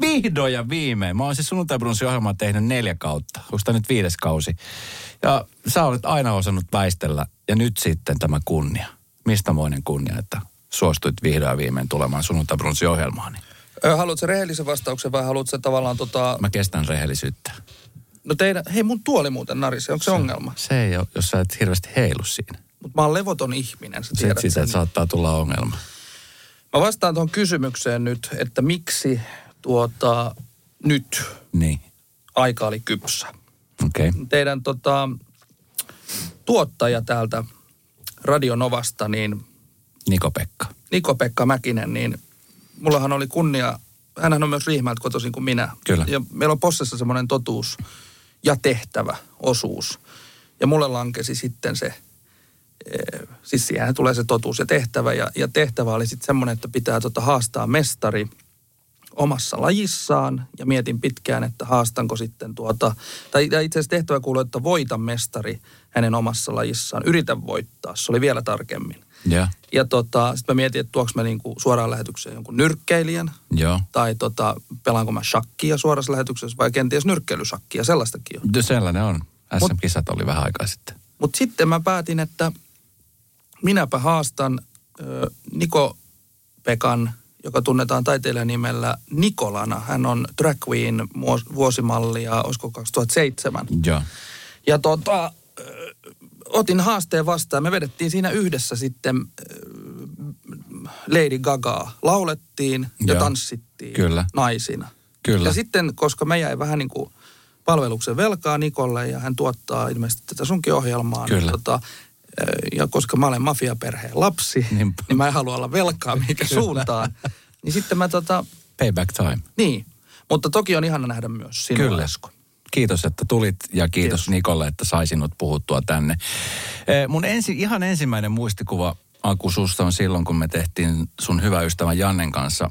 vihdoin ja viimein. Mä oon siis sunnuntaibrunssin ohjelmaa tehnyt neljä kautta. Onko tämä nyt viides kausi? Ja sä olet aina osannut väistellä. Ja nyt sitten tämä kunnia. Mistä moinen kunnia, että suostuit vihdoin ja viimein tulemaan sunnuntaibrunssin ohjelmaani? Haluatko rehellisen vastauksen vai haluatko tavallaan tota... Mä kestän rehellisyyttä. No teidän... Hei, mun tuoli muuten narise. Onko se, ongelma? Se ei ole, jos sä et hirveästi heilu siinä. Mutta mä oon levoton ihminen, sä Sitten tiedät siitä sen. saattaa tulla ongelma. Mä vastaan tuohon kysymykseen nyt, että miksi tuota, nyt Niin, aika oli kypsä. Okay. Teidän tota, tuottaja täältä Radionovasta, niin Niko-Pekka. Niko-Pekka Mäkinen, niin mullahan oli kunnia, hänhän on myös Riihimäeltä kotoisin kuin minä. Kyllä. Ja meillä on Possessa semmoinen totuus ja tehtävä osuus. Ja mulle lankesi sitten se, eh, siis siihen tulee se totuus ja tehtävä. Ja, ja tehtävä oli sitten semmoinen, että pitää tota haastaa mestari omassa lajissaan. Ja mietin pitkään, että haastanko sitten tuota, tai itse asiassa tehtävä kuuluu, että voita mestari hänen omassa lajissaan. Yritän voittaa, se oli vielä tarkemmin. Ja, Ja tota, sitten mä mietin, että tuoks mä niinku suoraan lähetykseen jonkun nyrkkeilijän, joo. tai tota, pelaanko mä shakkia suorassa lähetyksessä, vai kenties nyrkkeilysakkia, sellaistakin on. Jo sellainen on. SM-kisat oli vähän aikaa sitten. Mutta sitten mä päätin, että minäpä haastan ö, Niko Pekan, joka tunnetaan taiteilijan nimellä Nikolana. Hän on drag queen muos- vuosimalli ja olisiko 2007. Joo. Ja tota, otin haasteen vastaan. Me vedettiin siinä yhdessä sitten Lady Gagaa. Laulettiin ja Joo. tanssittiin Kyllä. naisina. Kyllä. Ja sitten, koska me jäi vähän niin kuin palveluksen velkaa Nikolle ja hän tuottaa ilmeisesti tätä sunkin ohjelmaa. Kyllä. Niin tota, ja koska mä olen mafiaperheen lapsi, Niin. niin, niin mä en halua olla velkaa Kyllä. suuntaan. Niin sitten mä tota, Payback time. niin. Mutta toki on ihana nähdä myös sinua Kyllä. Esko. Kiitos, että tulit ja kiitos, Kiitos. Nikolle, että sai sinut puhuttua tänne. Eh, mun ensi, ihan ensimmäinen muistikuva Aku susta on silloin, kun me tehtiin sun hyvä ystävän Jannen kanssa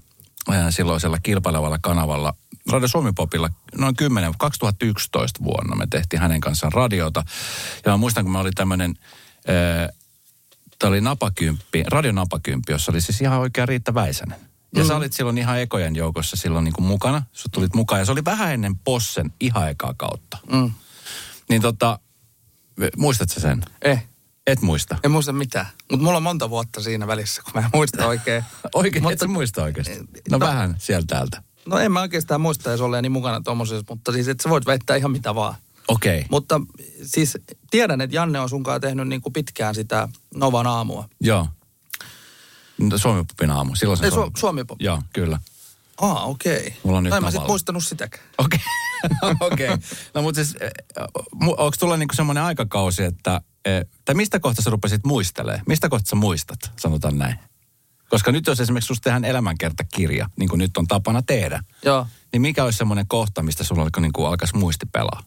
eh, silloisella kilpailevalla kanavalla Radio Suomi-popilla noin 10, 2011 vuonna me tehtiin hänen kanssaan radiota. Ja mä muistan, kun mä oli tämmöinen, tämä oli napakymppi, Radio Napakymppi, jossa oli siis ihan oikea Riitta Väisänen. Ja sä olit silloin ihan ekojen joukossa silloin niin kuin mukana. Sä tulit mukaan ja se oli vähän ennen Possen ihan ekaa kautta. Mm. Niin tota, muistatko sen? Eh, Et muista. en muista mitään. Mutta mulla on monta vuotta siinä välissä, kun mä en muista oikein. Oikein, Mutta- et muista oikeasti? No, No- vähän sieltä täältä. No en mä oikeastaan muista edes olleeni mukana tuommoisessa, mutta siis että sä voit väittää ihan mitä vaan. Okei. Okay. Mutta siis tiedän, että Janne on sunkaan tehnyt niin kuin pitkään sitä Novan aamua. Joo. No, Suomi-popin aamu. Silloin se Ei, Suomi- Su- Suomi-pop. Joo, kyllä. Aa, okei. Okay. Mulla on nyt no, en mä sit muistanut sitäkään. Okei. Okei. Okay. No mutta siis, onko tulla niinku semmoinen aikakausi, että, eh, tai mistä kohta sä rupesit muistelee? Mistä kohta sä muistat, sanotaan näin? Koska nyt jos esimerkiksi susta tehdään elämänkertakirja, niin kuin nyt on tapana tehdä, Joo. niin mikä olisi semmoinen kohta, mistä sulla alkoi niin kuin alkaisi muisti pelaa?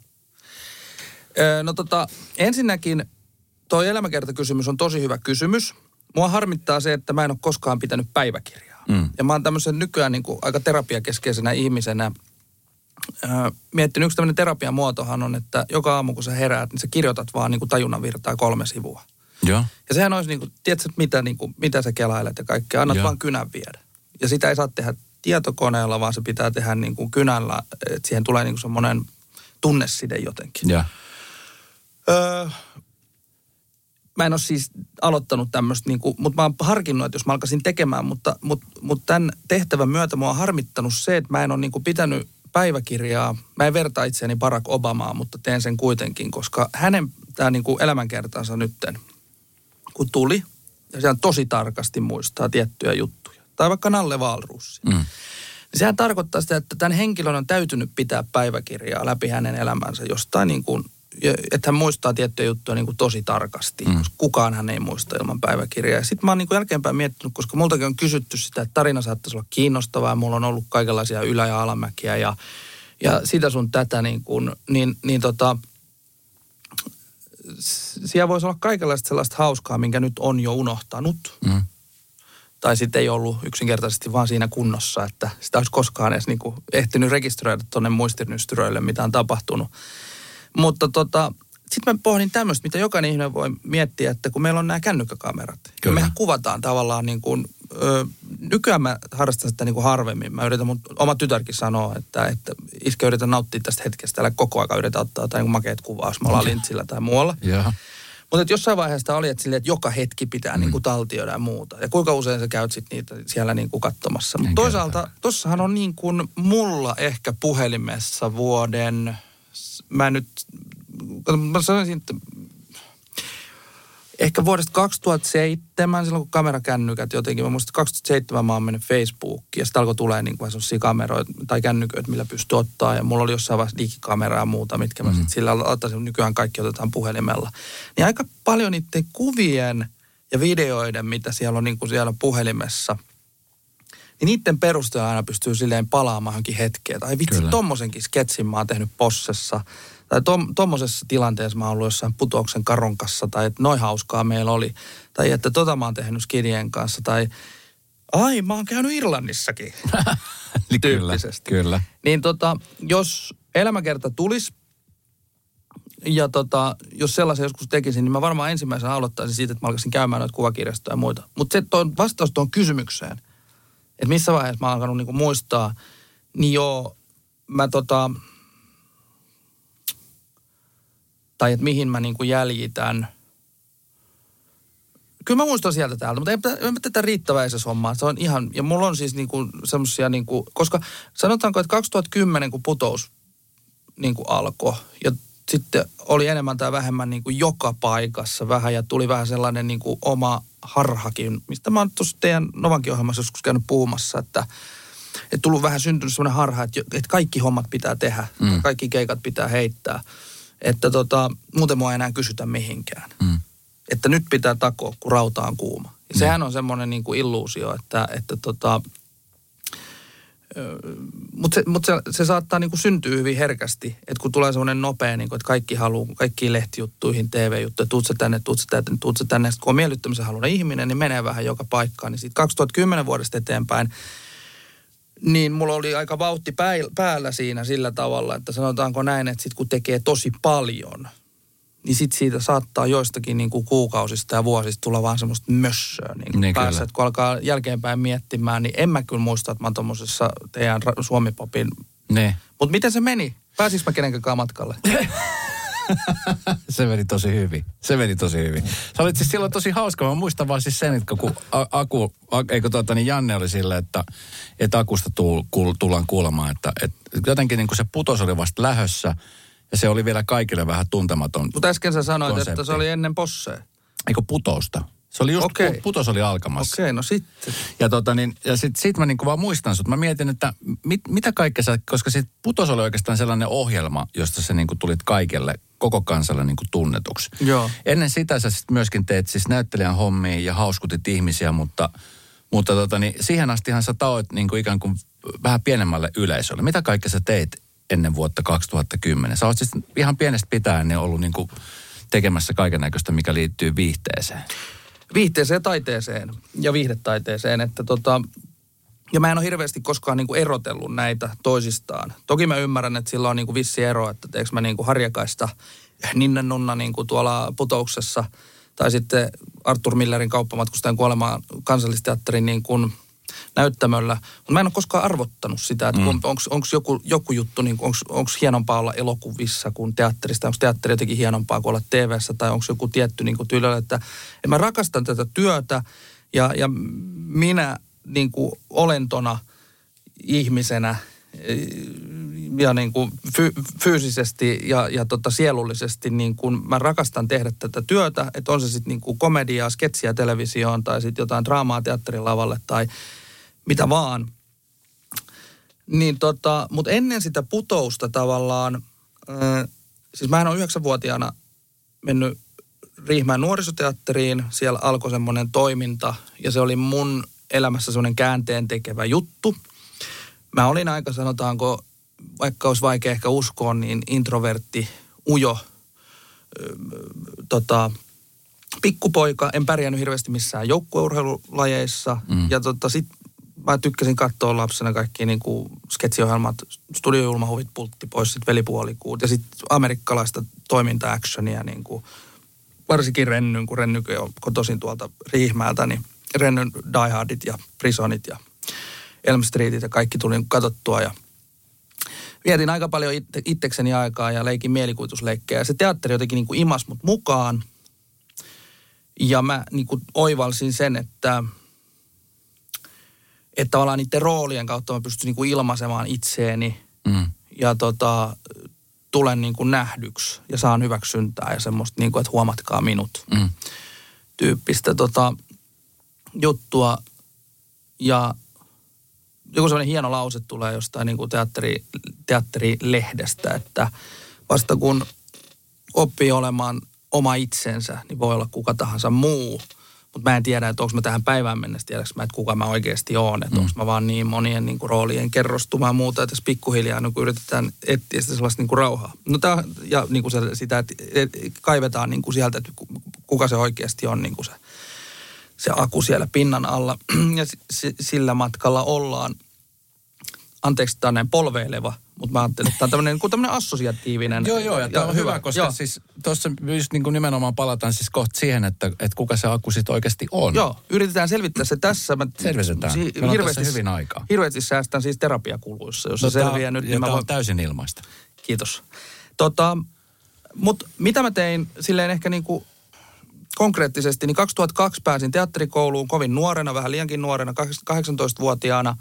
Öö, no tota, ensinnäkin toi elämäkertakysymys on tosi hyvä kysymys. Mua harmittaa se, että mä en ole koskaan pitänyt päiväkirjaa. Mm. Ja mä oon tämmöisen nykyään niin kuin aika terapiakeskeisenä ihmisenä öö, miettinyt. Yksi tämmöinen terapiamuotohan on, että joka aamu kun sä heräät, niin sä kirjoitat vaan niin kuin tajunnan virtaa kolme sivua. Joo. Ja sehän olisi niin kuin, tiedätkö mitä, niin kuin, mitä sä kelailet ja kaikkea. Annat Joo. vaan kynän viedä. Ja sitä ei saa tehdä tietokoneella, vaan se pitää tehdä niin kuin kynällä, että siihen tulee niin kuin semmoinen tunneside jotenkin. Ja. Öö, mä en ole siis aloittanut tämmöistä, niin mutta mä oon harkinnut, että jos mä alkaisin tekemään, mutta, mutta, mutta tämän tehtävän myötä mua on harmittanut se, että mä en ole niin kuin pitänyt päiväkirjaa. Mä en vertaa itseäni Barack Obamaa, mutta teen sen kuitenkin, koska hänen tämä niin kuin elämänkertansa nytten, kun tuli, ja sehän tosi tarkasti muistaa tiettyjä juttuja. Tai vaikka Nalle Valrussi. Mm. Niin sehän tarkoittaa sitä, että tämän henkilön on täytynyt pitää päiväkirjaa läpi hänen elämänsä jostain niin kuin, että hän muistaa tiettyjä juttuja niin kuin tosi tarkasti. Mm. Koska kukaan hän ei muista ilman päiväkirjaa. Sitten mä oon niin kuin jälkeenpäin miettinyt, koska multakin on kysytty sitä, että tarina saattaisi olla kiinnostavaa. ja Mulla on ollut kaikenlaisia ylä- ja alamäkiä ja ja sitä sun tätä niin kuin, niin, niin tota, siellä voisi olla kaikenlaista sellaista hauskaa, minkä nyt on jo unohtanut. Mm. Tai sitten ei ollut yksinkertaisesti vaan siinä kunnossa, että sitä olisi koskaan edes niin kuin ehtinyt rekisteröidä tuonne muistinystyröille, mitä on tapahtunut. Mutta tota, sitten mä pohdin tämmöistä, mitä jokainen ihminen voi miettiä, että kun meillä on nämä kännykkäkamerat. Kyllä. Ja mehän kuvataan tavallaan niin kuin, ö, nykyään mä harrastan sitä niin kuin harvemmin. Mä yritän, mun oma tytärkin sanoa, että, että iskä yritän nauttia tästä hetkestä. Älä koko ajan yritä ottaa jotain niin makeet kuvaa, jos me ollaan lintsillä tai muualla. Mutta jossain vaiheessa oli, että, silleen, että joka hetki pitää mm. niin kuin taltioida ja muuta. Ja kuinka usein sä käyt sit niitä siellä niin kuin katsomassa. Mutta toisaalta, tossahan on niin kuin mulla ehkä puhelimessa vuoden, mä nyt mä sanoisin, että ehkä vuodesta 2007, silloin kun kamerakännykät jotenkin, mä muistan 2007 mä oon mennyt Facebookiin ja sitten alkoi tulee niin kuin sellaisia kameroita tai kännyköitä, millä pystyy ottaa ja mulla oli jossain vaiheessa digikameraa ja muuta, mitkä mä mm. sitten sillä ottaisin, nykyään kaikki otetaan puhelimella. Niin aika paljon niiden kuvien ja videoiden, mitä siellä on niin kuin siellä puhelimessa, niin niiden perusteella aina pystyy silleen palaamaan johonkin hetkeen. Tai vitsi, tommosenkin sketsin mä oon tehnyt Possessa – tai tuommoisessa tilanteessa mä oon ollut jossain putouksen karonkassa, tai että noin hauskaa meillä oli, tai että tota mä oon tehnyt skidien kanssa, tai ai mä oon käynyt Irlannissakin. Niin kyllä, kyllä. Niin tota, jos elämäkerta tulisi, ja tota, jos sellaisen joskus tekisin, niin mä varmaan ensimmäisenä aloittaisin siitä, että mä alkaisin käymään noita kuvakirjastoja ja muita. Mutta se toi, vastaus tuon kysymykseen, että missä vaiheessa mä oon alkanut niinku muistaa, niin joo, mä tota, tai että mihin mä niin kuin jäljitän. Kyllä mä muistan sieltä täältä, mutta ei, ei tätä riittäväisessä hommaa. Se on ihan, ja mulla on siis niin kuin semmosia niin kuin, koska sanotaanko, että 2010 kun putous niin kuin alkoi ja sitten oli enemmän tai vähemmän niin kuin joka paikassa vähän ja tuli vähän sellainen niin kuin oma harhakin, mistä mä oon tuossa teidän Novankin ohjelmassa joskus käynyt puhumassa, että, että tullut vähän syntynyt sellainen harha, että, että kaikki hommat pitää tehdä, mm. kaikki keikat pitää heittää. Että tota, muuten mua ei enää kysytä mihinkään. Mm. Että nyt pitää takoa, kun rauta on kuuma. Ja mm. sehän on semmoinen niin kuin illuusio, että, että tota, mutta se, mut se, se saattaa niin kuin syntyä hyvin herkästi, että kun tulee semmoinen nopea, niin kuin, että kaikki haluaa, kaikkiin lehtijuttuihin, TV-juttuja, tuut sä tänne, tuut sä tänne, tuut sä tänne. Sitten kun on miellyttämisen haluinen ihminen, niin menee vähän joka paikkaan. Niin sitten 2010 vuodesta eteenpäin niin mulla oli aika vauhti päällä siinä sillä tavalla, että sanotaanko näin, että sit kun tekee tosi paljon, niin sit siitä saattaa joistakin niin kuin kuukausista ja vuosista tulla vaan semmoista mössöä niin kuin niin päässä. Kun alkaa jälkeenpäin miettimään, niin en mä kyllä muista, että mä oon tuommoisessa teidän Suomi-popin. Ne. Mutta miten se meni? Pääsisikö mä kenenkään matkalle? se meni tosi hyvin. Se meni tosi hyvin. Sä olit siis silloin tosi hauska. Mä muistan vaan siis sen, että kun Aku, eikö tuota, niin Janne oli silleen, että, että Akusta tull, kuul, tullaan kuulemaan, että, että jotenkin niin kuin se putos oli vasta lähössä ja se oli vielä kaikille vähän tuntematon Mutta äsken sä sanoit, konsepti. että se oli ennen possea. Eikö putousta? Se oli just, okay. putos oli alkamassa. Okei, okay, no sitten. Ja, tota, niin, ja sit, sit mä niinku vaan muistan sut. Mä mietin, että mit, mitä kaikkea sä, koska sit putos oli oikeastaan sellainen ohjelma, josta sä niinku tulit kaikille, koko kansalle niinku tunnetuksi. Joo. Ennen sitä sä sit myöskin teet siis näyttelijän hommia ja hauskutit ihmisiä, mutta, mutta tota, niin siihen astihan sä taoit niinku ikään kuin vähän pienemmälle yleisölle. Mitä kaikkea sä teit ennen vuotta 2010? Sä oot siis ihan pienestä pitäen niin ollut niinku tekemässä kaiken näköistä, mikä liittyy viihteeseen viihteeseen taiteeseen ja viihdetaiteeseen, että tota, ja mä en ole hirveästi koskaan niin kuin erotellut näitä toisistaan. Toki mä ymmärrän, että sillä on niin kuin vissi ero, että teekö mä niin kuin harjakaista Ninnen nunna niin kuin tuolla putouksessa tai sitten Arthur Millerin kauppamatkustajan kuolemaan kansallisteatterin niin kuin – näyttämöllä. Mutta mä en ole koskaan arvottanut sitä, että mm. onko joku, joku juttu, niin onko hienompaa olla elokuvissa kuin teatterista, onko teatteri jotenkin hienompaa kuin olla tv tai onko joku tietty niin kuin tyyli, että, että mä rakastan tätä työtä ja, ja minä niin kuin olentona ihmisenä ja niin kuin fy, fyysisesti ja, ja tota sielullisesti niin kuin mä rakastan tehdä tätä työtä, että on se sitten niin kuin komediaa, sketsiä televisioon tai sitten jotain draamaa teatterin lavalle tai mitä vaan. Niin tota, mutta ennen sitä putousta tavallaan, äh, siis mä olen yhdeksänvuotiaana mennyt Riihmään nuorisoteatteriin. Siellä alkoi semmoinen toiminta ja se oli mun elämässä semmoinen käänteen tekevä juttu. Mä olin aika sanotaanko vaikka olisi vaikea ehkä uskoa, niin introvertti, ujo, ö, tota, pikkupoika. En pärjännyt hirveästi missään joukkueurheilulajeissa. Mm. Ja tota, sit mä tykkäsin katsoa lapsena kaikki niin kuin sketsiohjelmat, studiojulmahuvit, pultti pois, sitten velipuolikuut ja sitten amerikkalaista toiminta-actionia, niin kuin, varsinkin Rennyn, kun Rennykin on kotoisin tuolta Riihmäältä, niin Rennyn Die Hardit ja Prisonit ja Elm Streetit ja kaikki tuli katsottua ja vietin aika paljon itse, itsekseni aikaa ja leikin mielikuvitusleikkejä. Se teatteri jotenkin niin kuin imas mut mukaan. Ja mä niin kuin oivalsin sen, että, että tavallaan niiden roolien kautta mä pystyn niin kuin ilmaisemaan itseeni Mm. ja tota, tulen niin kuin nähdyksi ja saan hyväksyntää ja semmoista niin kuin, että huomatkaa minut Mm. tyyppistä tota, juttua. Ja joku sellainen hieno lause tulee jostain niin kuin teatteri, teatterilehdestä, että vasta kun oppii olemaan oma itsensä, niin voi olla kuka tahansa muu. Mutta mä en tiedä, että onko mä tähän päivään mennessä, tiedäks mä, että kuka mä oikeasti oon. Että mm. onko mä vaan niin monien niin kuin, roolien kerrostumaa ja muuta, että tässä pikkuhiljaa niin kuin yritetään etsiä sitä sellaista niin kuin, rauhaa. No tää, ja niin kuin se, sitä, että et, kaivetaan niin kuin sieltä, että ku- kuka se oikeasti on niin kuin se, se aku siellä pinnan alla. Ja si- sillä matkalla ollaan. Anteeksi, tämä on näin polveileva, mutta mä ajattelin, että tämä on tämmöinen, niin kuin tämmöinen assosiatiivinen. Joo, joo, ja tämä on hyvä, koska joo. siis tuossa just niin kuin nimenomaan palataan siis kohta siihen, että, että kuka se akku sitten oikeasti on. Joo, yritetään selvittää se tässä. Mä Selvitetään. Meillä on tässä hyvin aikaa. Hirveästi säästän siis terapiakuluissa, jos No, se selviää nyt. Niin mä voin... on täysin ilmaista. Kiitos. Tota, Mutta mitä mä tein silleen ehkä niinku konkreettisesti, niin 2002 pääsin teatterikouluun kovin nuorena, vähän liiankin nuorena, 18-vuotiaana.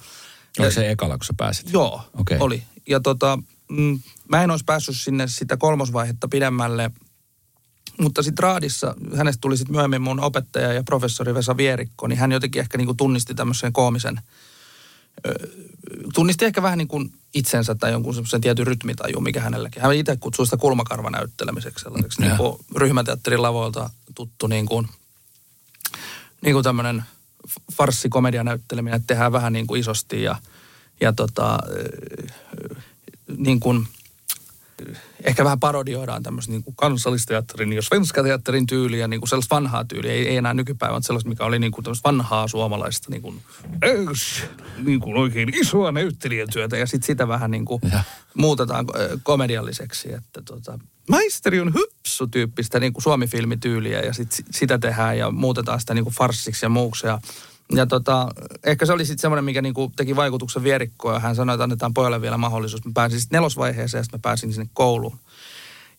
Oliko se ekalla, kun sä pääsit? Joo, Okei. oli. Ja tota, mm, mä en olisi päässyt sinne sitä kolmosvaihetta pidemmälle, mutta sitten Raadissa, hänestä tuli sitten myöhemmin mun opettaja ja professori Vesa Vierikko, niin hän jotenkin ehkä niinku tunnisti tämmöisen koomisen, ö, tunnisti ehkä vähän niin kuin itsensä tai jonkun semmoisen tietyn rytmitajun, mikä hänelläkin. Hän itse kutsui sitä kulmakarvanäyttelemiseksi sellaiseksi niin kuin ryhmäteatterin lavoilta tuttu niin kuin, niin kuin tämmöinen farssikomedianäytteleminen, että tehdään vähän niin kuin isosti ja, ja tota, niin kuin, ehkä vähän parodioidaan tämmöistä niin kuin kansallisteatterin ja svenska teatterin tyyliä, niin kuin sellaista vanhaa tyyliä, ei, ei enää nykypäivänä, mutta sellaista, mikä oli niin kuin vanhaa suomalaista niin kuin, öys, niin kuin oikein isoa näyttelijätyötä. Ja sitten sitä vähän niin kuin Ja. muutetaan komedialliseksi, että tota, maisteri on hypsu tyyppistä niin kuin suomifilmityyliä ja sit si- sitä tehdään ja muutetaan sitä niin kuin farssiksi ja muuksi. Ja ja tota, ehkä se oli sitten semmoinen, mikä niinku teki vaikutuksen vierikkoon ja hän sanoi, että annetaan pojalle vielä mahdollisuus. Mä pääsin sitten nelosvaiheeseen ja sitten mä pääsin sinne kouluun.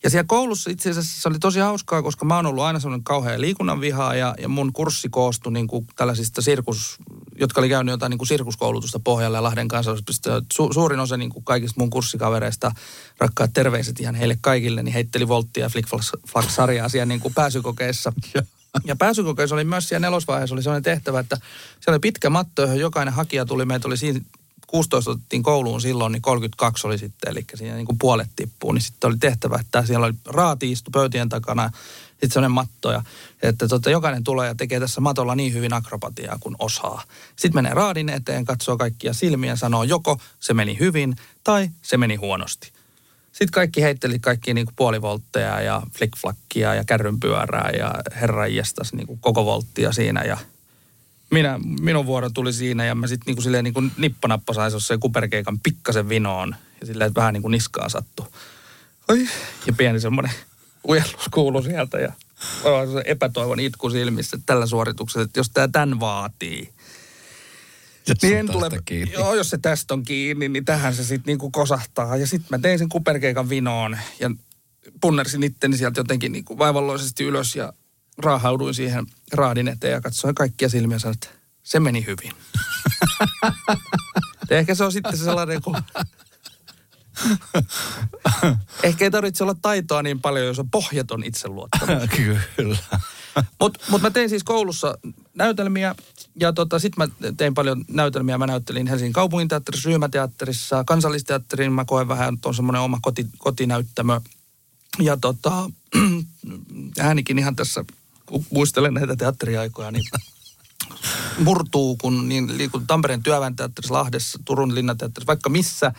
Ja siellä koulussa itse asiassa se oli tosi hauskaa, koska mä oon ollut aina semmoinen kauhea liikunnan vihaa ja, ja mun kurssi koostui niin kuin tällaisista sirkus, jotka oli käynyt jotain niin kuin sirkuskoulutusta pohjalla ja Lahden kansallispuistossa. Su, suurin osa niin kuin kaikista mun kurssikavereista, rakkaat terveiset ihan heille kaikille, niin heitteli volttia ja flick-flack-sarjaa siellä niin kuin pääsykokeessa. Ja pääsykokeessa oli myös siellä nelosvaiheessa oli sellainen tehtävä, että siellä oli pitkä matto, johon jokainen hakija tuli. Meitä oli siinä 16 otettiin kouluun silloin, niin 32 oli sitten, eli siinä niin kuin puolet tippuu. Niin sitten oli tehtävä, että siellä oli raati istu pöytien takana, sitten sellainen matto. Ja, että tota, jokainen tulee ja tekee tässä matolla niin hyvin akrobatiaa kuin osaa. Sitten menee raadin eteen, katsoo kaikkia silmiä, sanoo joko se meni hyvin tai se meni huonosti. Sitten kaikki heitteli kaikki niin puolivoltteja ja flickflackia ja kärrynpyörää ja herran jestas niin kuin koko volttia siinä. Ja minä, minun vuoro tuli siinä ja mä sitten niin silleen niin kuin nippanappa sain se kuperkeikan pikkasen vinoon. Ja silleen, että vähän niin kuin niskaa sattu. Oi. Ja pieni semmoinen ujellus kuului sieltä ja epätoivon itku silmissä tällä suorituksella, että jos tämä tämän vaatii, Jos niin on en tästä tule, kiinni. joo, jos se tästä on kiinni, niin tähän se sitten niinku kosahtaa. Ja sitten mä tein sen kuperkeikan vinoon ja punnersin itteni sieltä jotenkin niinku vaivalloisesti ylös ja raahauduin siihen raadin eteen ja katsoin kaikkia silmiä ja sanoin, että se meni hyvin. Ehkä se on sitten se sellainen, kun... Ehkä ei tarvitse olla taitoa niin paljon, jos on pohjaton itseluottamus. Kyllä. Mutta mut mä tein siis koulussa näytelmiä ja tota, sitten mä tein paljon näytelmiä. Mä näyttelin Helsingin kaupunginteatterissa, ryhmäteatterissa, kansallisteatterin. Mä koen vähän, on semmoinen oma koti, kotinäyttämö. Ja tota, äänikin ihan tässä, kun muistelen näitä teatteriaikoja, niin murtuu, kun niin liikun Tampereen työväen teatterissa, Lahdessa, Turun linnateatterissa, vaikka missä.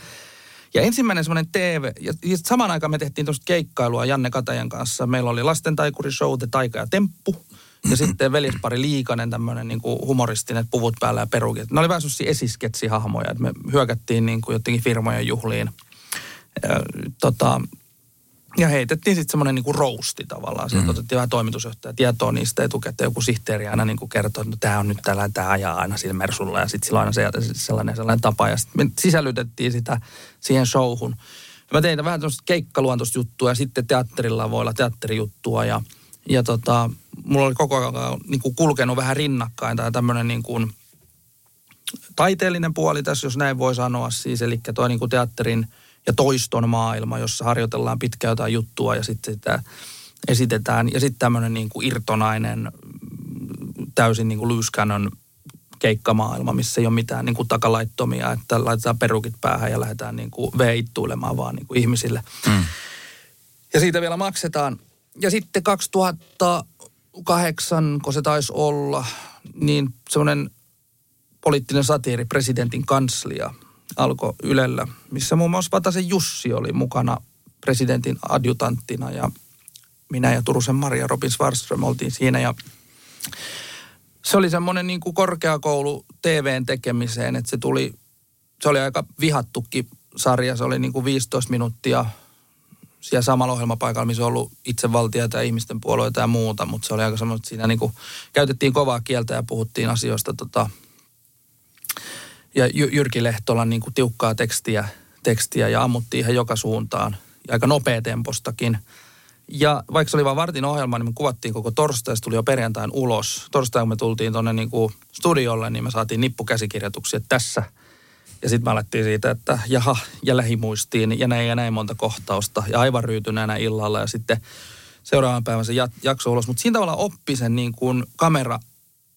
Ja ensimmäinen semmoinen TV, ja samaan aikaan me tehtiin tuosta keikkailua Janne Katajan kanssa. Meillä oli lasten taikuri show, Taika ja Temppu. Ja sitten veljespari Liikanen, tämmöinen niin kuin humoristinen puvut päällä ja perukit. Ne oli vähän sellaisia esisketsihahmoja, että me hyökättiin niin kuin jotenkin firmojen juhliin. Ja, tota, ja heitettiin sitten semmoinen niinku rousti tavallaan. Sitten mm. otettiin vähän toimitusjohtaja tietoa niistä etukäteen. Joku sihteeri aina niinku kertoo, että no, tämä on nyt tällä, tämä ajaa aina sillä Mersulla. Ja sitten sillä aina se, sellainen, sellainen tapa. Ja sitten me sisällytettiin sitä siihen showhun. Ja mä tein vähän tämmöistä keikkaluontoista juttua ja sitten teatterilla voi olla teatterijuttua. Ja, ja tota, mulla oli koko ajan niinku kulkenut vähän rinnakkain tai tämmöinen niinku, taiteellinen puoli tässä, jos näin voi sanoa siis. Eli toi niinku teatterin – ja toiston maailma, jossa harjoitellaan pitkää jotain juttua ja sitten sitä esitetään. Ja sitten tämmöinen niin kuin irtonainen, täysin niin kuin loose keikkamaailma, missä ei ole mitään niin kuin takalaittomia, että laitetaan perukit päähän ja lähdetään niin kuin veittuilemaan vaan niin kuin ihmisille. Mm. Ja siitä vielä maksetaan. Ja sitten 2008, kun se taisi olla, niin semmoinen poliittinen satiiri, presidentin kanslia – alkoi Ylellä, missä muun muassa Vatasen Jussi oli mukana presidentin adjutanttina ja minä ja Turusen Maria Robin Svarström oltiin siinä ja se oli semmoinen niin kuin korkeakoulu TVn tekemiseen, että se tuli, se oli aika vihattukin sarja, se oli niin kuin 15 minuuttia siellä samalla ohjelmapaikalla, missä on ollut itsevaltiaita ja ihmisten puolueita ja muuta, mutta se oli aika semmoinen, että siinä niin kuin käytettiin kovaa kieltä ja puhuttiin asioista tota, ja Jyrki Lehtolan niin kuin tiukkaa tekstiä, tekstiä ja ammuttiin ihan joka suuntaan ja aika nopeatempostakin. Ja vaikka se oli vain vartin ohjelma, niin me kuvattiin koko torstai, se tuli jo perjantain ulos. Torstai, kun me tultiin tuonne niin kuin studiolle, niin me saatiin nippukäsikirjoituksia että tässä. Ja sitten me alettiin siitä, että jaha, ja lähimuistiin, ja näin ja näin monta kohtausta. Ja aivan ryytyneenä illalla, ja sitten seuraavan päivän se jakso ulos. Mutta siinä tavalla oppi sen niin kuin kamera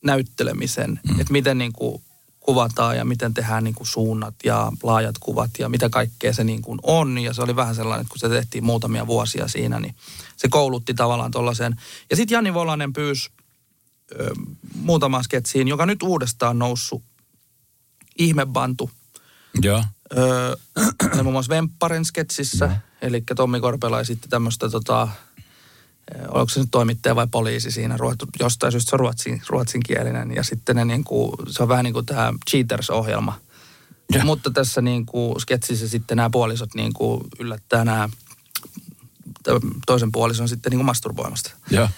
näyttelemisen, mm. että miten niin kuin kuvataan ja miten tehdään niin kuin suunnat ja laajat kuvat ja mitä kaikkea se niin kuin on. Ja se oli vähän sellainen, että kun se tehtiin muutamia vuosia siinä, niin se koulutti tavallaan tuollaiseen. Ja sitten Jani Volanen pyysi ö, muutamaan sketsiin, joka nyt uudestaan noussut Ihmebantu. Joo. Öö, muun muassa Vempparen sketsissä, no. eli Tommi Korpela esitti tämmöistä tota, oliko se nyt toimittaja vai poliisi siinä, jostain syystä se on ruotsin, ruotsinkielinen. Ja sitten ne niin kuin, se on vähän niin kuin tämä Cheaters-ohjelma. Ja. Mutta tässä niin kuin sketsissä sitten nämä puolisot niin kuin yllättää nämä toisen puolison sitten niin kuin masturboimasta. Ja,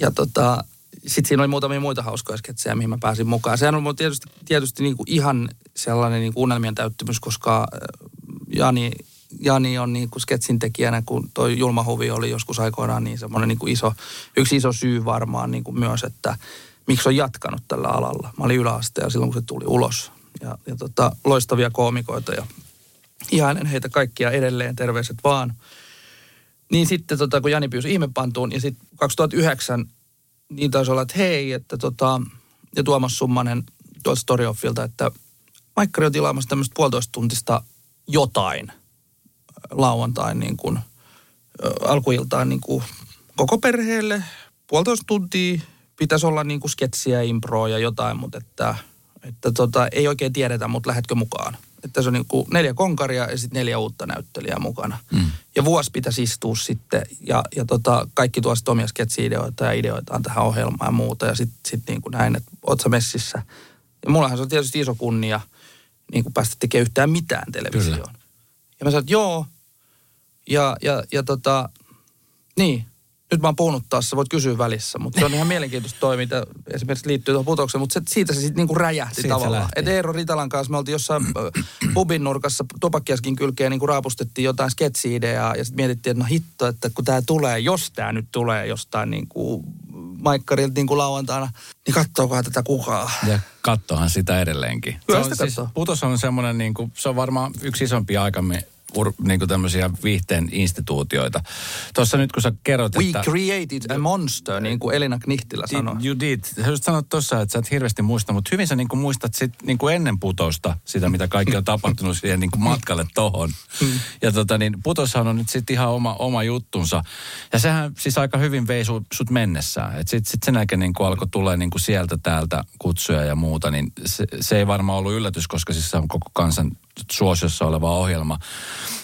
ja tota, sitten siinä oli muutamia muita hauskoja sketsejä, mihin mä pääsin mukaan. Sehän on tietysti, tietysti niin kuin ihan sellainen niin kuin unelmien täyttymys, koska Jani Jani on niin kuin sketsin tekijänä, kun toi Julma Huvi oli joskus aikoinaan niin semmoinen niin kuin iso, yksi iso syy varmaan niin kuin myös, että miksi on jatkanut tällä alalla. Mä olin yläasteella silloin, kun se tuli ulos. Ja, ja tota, loistavia koomikoita ja ihailen heitä kaikkia edelleen, terveiset vaan. Niin sitten tota, kun Jani pyysi ihmepantuun ja sitten 2009 niin taisi olla, että hei, että tota, ja Tuomas Summanen tuolta Storyoffilta, että Maikkari on tilaamassa tämmöistä puolitoista tuntista jotain – lauantain niin kuin, alkuiltaan niin kuin koko perheelle. Puolitoista tuntia pitäisi olla niin kuin sketsiä, improa ja jotain, mutta että, että tota, ei oikein tiedetä, mutta lähdetkö mukaan. Että se on niin kuin neljä konkaria ja sitten neljä uutta näyttelijää mukana. Mm. Ja vuosi pitäisi istua sitten ja, ja tota, kaikki tuo sitten omia sketsi-ideoita ja ideoitaan tähän ohjelmaan ja muuta. Ja sitten sit niin kuin näin, että oot sä messissä. Ja mullahan se on tietysti iso kunnia niin kuin päästä tekemään yhtään mitään televisioon. Kyllä. Ja mä sanoin, että joo, ja, ja, ja tota, niin, nyt mä oon puhunut taas, sä voit kysyä välissä, mutta se on ihan mielenkiintoista toiminta, esimerkiksi liittyy tuohon putokseen, mutta se, siitä se sitten niinku räjähti siitä tavallaan. Että Eero Ritalan kanssa me oltiin jossain pubin nurkassa tupakkiaskin kylkeen niinku raapustettiin jotain sketsi-ideaa ja sitten mietittiin, että no hitto, että kun tämä tulee, jos tämä nyt tulee jostain niinku Maikkarilta niin kuin lauantaina, niin kattookohan tätä kukaan. Ja kattohan sitä edelleenkin. Kyllä se on, sitä siis, Putos on semmoinen, niin kuin, se on varmaan yksi isompi aikamme ur, niin kuin tämmöisiä viihteen instituutioita. Tuossa nyt kun sä kerrot, We että... created a monster, niin kuin Elina Knihtilä sanoi. You did. Sä just sanoit tuossa, että sä et hirveästi muista, mutta hyvin sä niin kuin muistat sit, niin kuin ennen putosta sitä, mitä kaikki on tapahtunut siihen niin kuin matkalle tohon. Ja tota niin, putoshan on nyt sitten ihan oma, oma juttunsa. Ja sehän siis aika hyvin vei sut, sut mennessään. Että sitten sit sen jälkeen niin kuin alkoi tulee niin kuin sieltä täältä kutsuja ja muuta, niin se, se ei varmaan ollut yllätys, koska siis se on koko kansan suosiossa oleva ohjelma.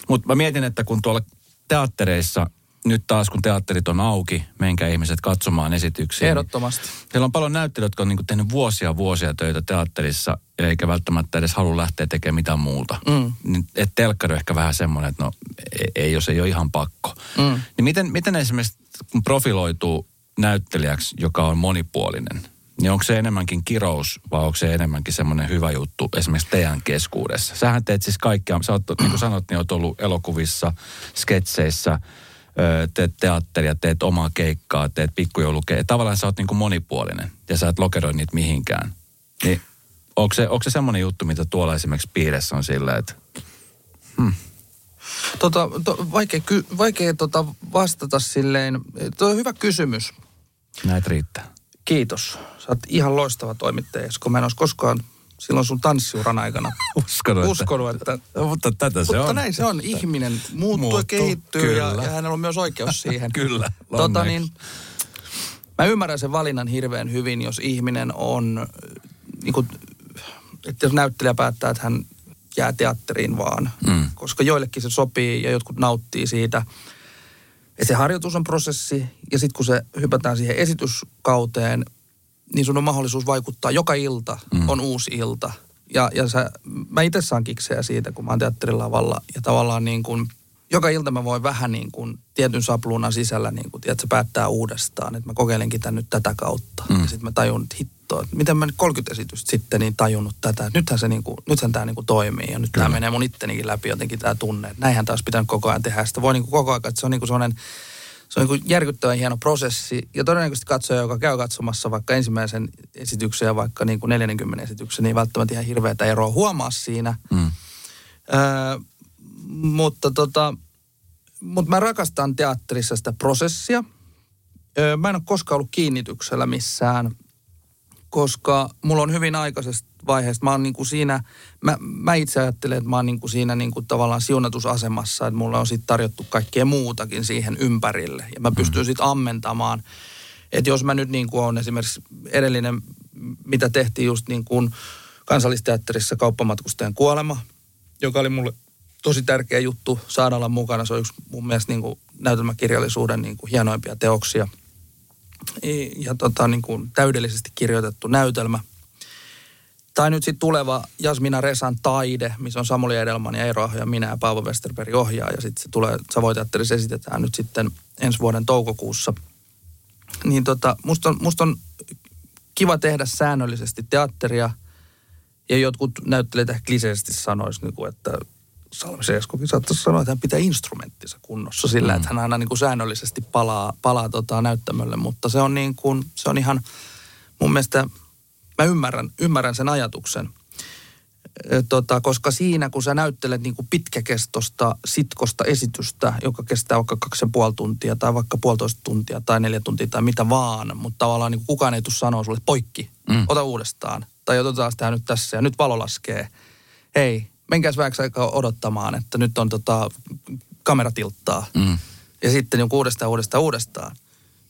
Mutta mä mietin, että kun tuolla teattereissa, nyt taas kun teatterit on auki, menkää ihmiset katsomaan esityksiä. Ehdottomasti. Niin siellä on paljon näyttelijöitä, jotka on niin tehnyt vuosia vuosia töitä teatterissa, eikä välttämättä edes halua lähteä tekemään mitään muuta. Mm. Niin, et telkkari on ehkä vähän semmoinen, että no ei, ei jos ei ole ihan pakko. Mm. Niin miten, miten esimerkiksi profiloituu näyttelijäksi, joka on monipuolinen, niin onko se enemmänkin kirous vai onko se enemmänkin semmoinen hyvä juttu esimerkiksi teidän keskuudessa? Sähän teet siis kaikkea, sä oot, niin kuin sanot, niin oot ollut elokuvissa, sketseissä, teet teatteria, teet omaa keikkaa, teet pikkujoulukeikkaa. Tavallaan sä oot niin kuin monipuolinen ja sä et lokeroi niitä mihinkään. Niin onko se, onko se semmoinen juttu, mitä tuolla esimerkiksi piirissä on silleen, että Tota, to, vaikea ky, vaikea tota vastata silleen. Tuo on hyvä kysymys. näitä riittää? Kiitos. Sä oot ihan loistava toimittaja, kun mä en olisi koskaan silloin sun tanssiuran aikana Uskonut, että- uskonut, että... No, mutta tätä se Mutta on. näin se on. Ihminen muuttuu, Muuttuu, kehittyy ja, kyllä. ja hänellä on myös oikeus siihen. Kyllä, Tota, niin, mä ymmärrän sen valinnan hirveän hyvin, jos ihminen on, niin kuin, että jos näyttelijä päättää, että hän jää teatteriin vaan. Mm. Koska joillekin se sopii ja jotkut nauttii siitä. Ja se harjoitus on prosessi ja sitten kun se hypätään siihen esityskauteen, niin sun on mahdollisuus vaikuttaa. Joka ilta mm. on uusi ilta. Ja, ja sä, mä itse saan kiksejä siitä, kun mä oon teatterilavalla. Ja tavallaan niin kuin, joka ilta mä voin vähän niin kuin tietyn sapluunan sisällä, niin kuin, tiedätkö, päättää uudestaan. Että mä kokeilenkin tän nyt tätä kautta. Mm. Ja sitten mä tajun, että hitto, että miten mä nyt 30 esitystä sitten niin tajunnut tätä. Että nythän, se niin kuin, nythän tämä niin kuin toimii. Ja nyt tämä menee mun ittenikin läpi jotenkin tämä tunne. Että näinhän taas pitänyt koko ajan tehdä. Sitä voi niin kuin koko ajan, että se on niin kuin sellainen se on niin kuin järkyttävän hieno prosessi. Ja todennäköisesti katsoja, joka käy katsomassa vaikka ensimmäisen esityksen ja vaikka niin kuin 40 esityksen, niin välttämättä ihan hirveätä eroa huomaa siinä. Mm. Öö, mutta tota, mutta mä rakastan teatterissa sitä prosessia. Mä en ole koskaan ollut kiinnityksellä missään, koska mulla on hyvin aikaisesta vaiheesta, mä oon niinku siinä, mä, mä itse ajattelen, että mä oon niinku siinä niinku tavallaan siunatusasemassa, että mulla on sitten tarjottu kaikkea muutakin siihen ympärille. Ja mä pystyn sitten ammentamaan, että jos mä nyt niinku on esimerkiksi edellinen, mitä tehtiin just niin kuin kansallisteatterissa kauppamatkustajan kuolema, joka oli mulle tosi tärkeä juttu saada olla mukana. Se on yksi mun mielestä niin kuin näytelmäkirjallisuuden niin kuin hienoimpia teoksia. Ja tota, niin kuin täydellisesti kirjoitettu näytelmä. Tai nyt sitten tuleva Jasmina Resan taide, missä on Samuli Edelman ja Eero Aho ja minä ja Paavo Westerberg ohjaa. Ja sitten se tulee, Savoiteatterissa esitetään nyt sitten ensi vuoden toukokuussa. Niin tota, musta on, musta on kiva tehdä säännöllisesti teatteria. Ja jotkut näyttelijät ehkä kliseisesti sanois, niin kuin, että Salmi Eskokin saattaisi sanoa, että hän pitää instrumenttinsa kunnossa sillä, mm. että hän aina niin kuin säännöllisesti palaa, palaa tota näyttämölle. Mutta se on, niin kuin, se on ihan mun mielestä, mä ymmärrän, ymmärrän sen ajatuksen. Tota, koska siinä, kun sä näyttelet niin kuin pitkäkestosta, sitkosta esitystä, joka kestää vaikka kaksi ja puoli tuntia tai vaikka puolitoista tuntia tai neljä tuntia tai mitä vaan, mutta tavallaan niin kuin kukaan ei tule sanoa sulle poikki, mm. ota uudestaan. Tai otetaan sitä nyt tässä ja nyt valo laskee. Hei, menkääs vähäksi aikaa odottamaan, että nyt on tota, kamera tilttaa. Mm. Ja sitten joku uudestaan, uudestaan, uudestaan.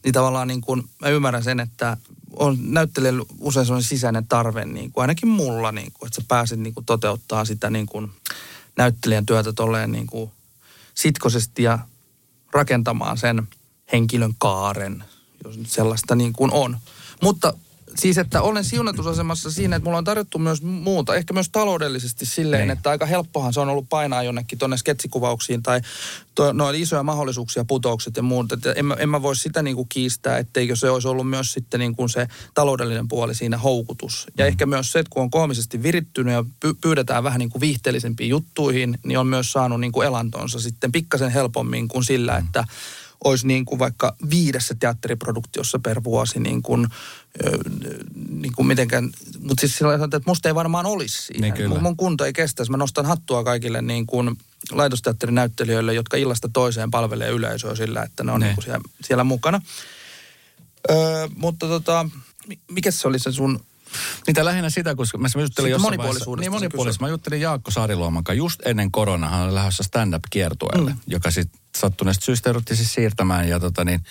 Niin tavallaan niin kuin, mä ymmärrän sen, että on näyttelijällä usein sellainen sisäinen tarve, niin kuin, ainakin mulla, niin kuin, että sä pääset niin kuin, toteuttaa sitä niin kuin, näyttelijän työtä tolleen niin kuin, sitkoisesti ja rakentamaan sen henkilön kaaren, jos nyt sellaista niin kuin on. Mutta siis, että olen siunatusasemassa siinä, että mulla on tarjottu myös muuta, ehkä myös taloudellisesti silleen, Niin. että aika helppohan se on ollut painaa jonnekin tuonne sketsikuvauksiin tai to, no, isoja mahdollisuuksia, putoukset ja muut. Että en, mä, en mä voi sitä niin kuin kiistää, etteikö se olisi ollut myös sitten niin kuin se taloudellinen puoli siinä houkutus. Ja ehkä myös se, että kun on koomisesti virittynyt ja py, pyydetään vähän niin kuin viihteellisempiin juttuihin, niin on myös saanut niin kuin elantonsa sitten pikkasen helpommin kuin sillä, että olisi niin kuin vaikka viidessä teatteriproduktiossa per vuosi niin kuin, niin kuin mitenkään, mutta siis sillä että musta ei varmaan olisi siinä. Niin mun, mun kunto ei kestäisi. Mä nostan hattua kaikille niin kuin laitosteatterin näyttelijöille, jotka illasta toiseen palvelee yleisöä sillä, että ne on Ne. niin siellä, siellä mukana. Öö, mutta tota, mi- mikä se oli se sun... Niitä lähinnä sitä, koska mä juttelin jossain monipuolisuudesta Niin monipuolisuudesta. Mä juttelin Jaakko Saariluoman kanssa just ennen koronaa. Hän oli lähdössä stand-up-kiertueelle, mm. joka sitten sattuneesta syystä jouduttiin siis siirtämään. Ja tota niin,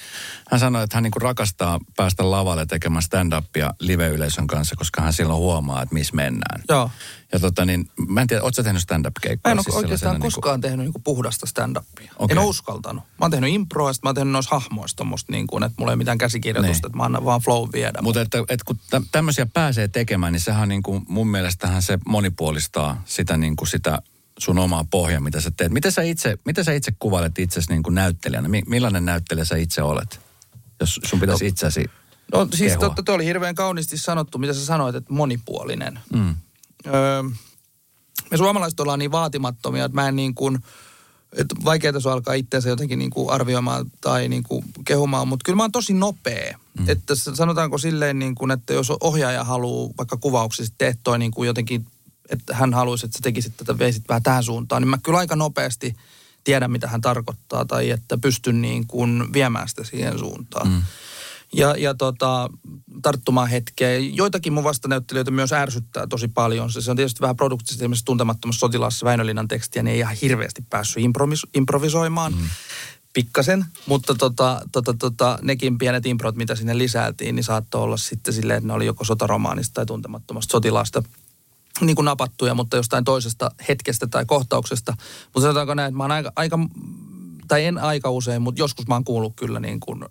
hän sanoi, että hän niinku rakastaa päästä lavalle tekemään stand-upia live-yleisön kanssa, koska hän silloin huomaa, että missä mennään. Joo. Ja tota niin, mä en tiedä, ootko sä tehnyt stand-up-keikkoja? Mä en ole Siis oikeastaan sellaisena koskaan tehnyt niinku puhdasta stand-upia. Okei. En ole uskaltanut. Mä oon tehnyt improa, mä oon tehnyt noissa hahmoista tommoista niin kuin, että mulla ei mitään käsikirjoitusta, Niin. että mä annan vaan flow viedä. Mutta että, että kun tä- tämmöisiä pääsee tekemään, niin sehän niin kuin, mun mielestähän se monipuolistaa sitä, niin kuin sitä sun omaa pohjaa, mitä sä teet. Miten sä itse, miten sä itse kuvailet itsesi niin kuin näyttelijänä? Mi- millainen näyttelijä sä itse olet? Jos sun pitäisi itseäsi No siis kehua. totta, toi oli hirveän kauniisti sanottu, mitä sä sanoit, että monipuolinen. Mm. Öö, me suomalaiset ollaan niin vaatimattomia, että mä en niin kuin, että vaikeaa se alkaa itseänsä jotenkin niin kuin arvioimaan tai niin kuin kehumaan, mutta kyllä mä oon tosi nopea. Mm. Että sanotaanko silleen niin kuin, että jos ohjaaja haluaa vaikka kuvauksissa tehdä toi niin kuin jotenkin, että hän haluaisi, että sä tekisit tätä, veisit vähän tähän suuntaan, niin mä kyllä aika nopeasti tiedän, mitä hän tarkoittaa tai että pystyn niin kuin viemään sitä siihen suuntaan. Mm ja, ja tota, tarttumaan hetkeen. Joitakin mun vastanäyttelijöitä myös ärsyttää tosi paljon. Se, se on tietysti vähän produktisesti esimerkiksi tuntemattomassa sotilaassa Väinölinnan tekstiä, niin ei ihan hirveästi päässyt improvis, improvisoimaan. Mm. Pikkasen, mutta tota, tota, tota, nekin pienet improt, mitä sinne lisäiltiin, niin saattoi olla sitten silleen, että ne oli joko sotaromaanista tai tuntemattomasta sotilaasta niin kuin napattuja, mutta jostain toisesta hetkestä tai kohtauksesta. Mutta sanotaanko näin, että mä oon aika, aika tai en aika usein, mutta joskus mä oon kuullut kyllä niin kuin,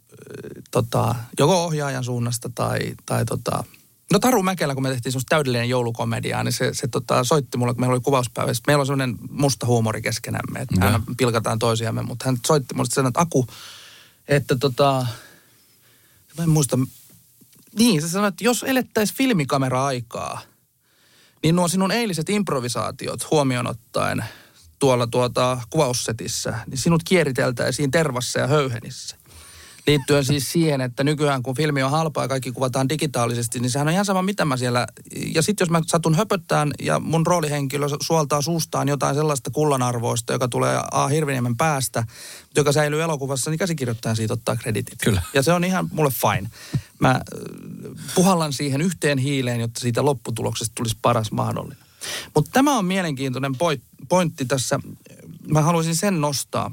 tota, joko ohjaajan suunnasta tai, tai tota, No Taru Mäkelä, kun me tehtiin semmoista täydellinen joulukomediaa, niin se, se tota, soitti mulle, kun meillä oli kuvauspäivä. Sitten Meillä on semmoinen musta huumori keskenämme, että me aina pilkataan toisiamme, mutta hän soitti mulle sen, että Aku, että tota, mä en muista, niin se sanoi, että jos elettäisiin filmikamera-aikaa, niin nuo sinun eiliset improvisaatiot huomioon ottaen tuolla tuota kuvaussetissä, niin sinut kieriteltäisiin tervassa ja höyhenissä. Liittyen siis siihen, että nykyään kun filmi on halpaa ja kaikki kuvataan digitaalisesti, niin sehän on ihan sama mitä mä siellä... Ja sitten jos mä satun höpöttään ja mun roolihenkilö suoltaa suustaan jotain sellaista kullanarvoista, joka tulee A. Hirviniemen päästä, joka säilyy elokuvassa, niin käsikirjoittajan siitä ottaa kreditit. Kyllä. Ja se on ihan mulle fine. Mä äh, puhallan siihen yhteen hiileen, jotta siitä lopputuloksesta tulisi paras mahdollinen. Mutta tämä on mielenkiintoinen point- pointti tässä. Mä haluaisin sen nostaa,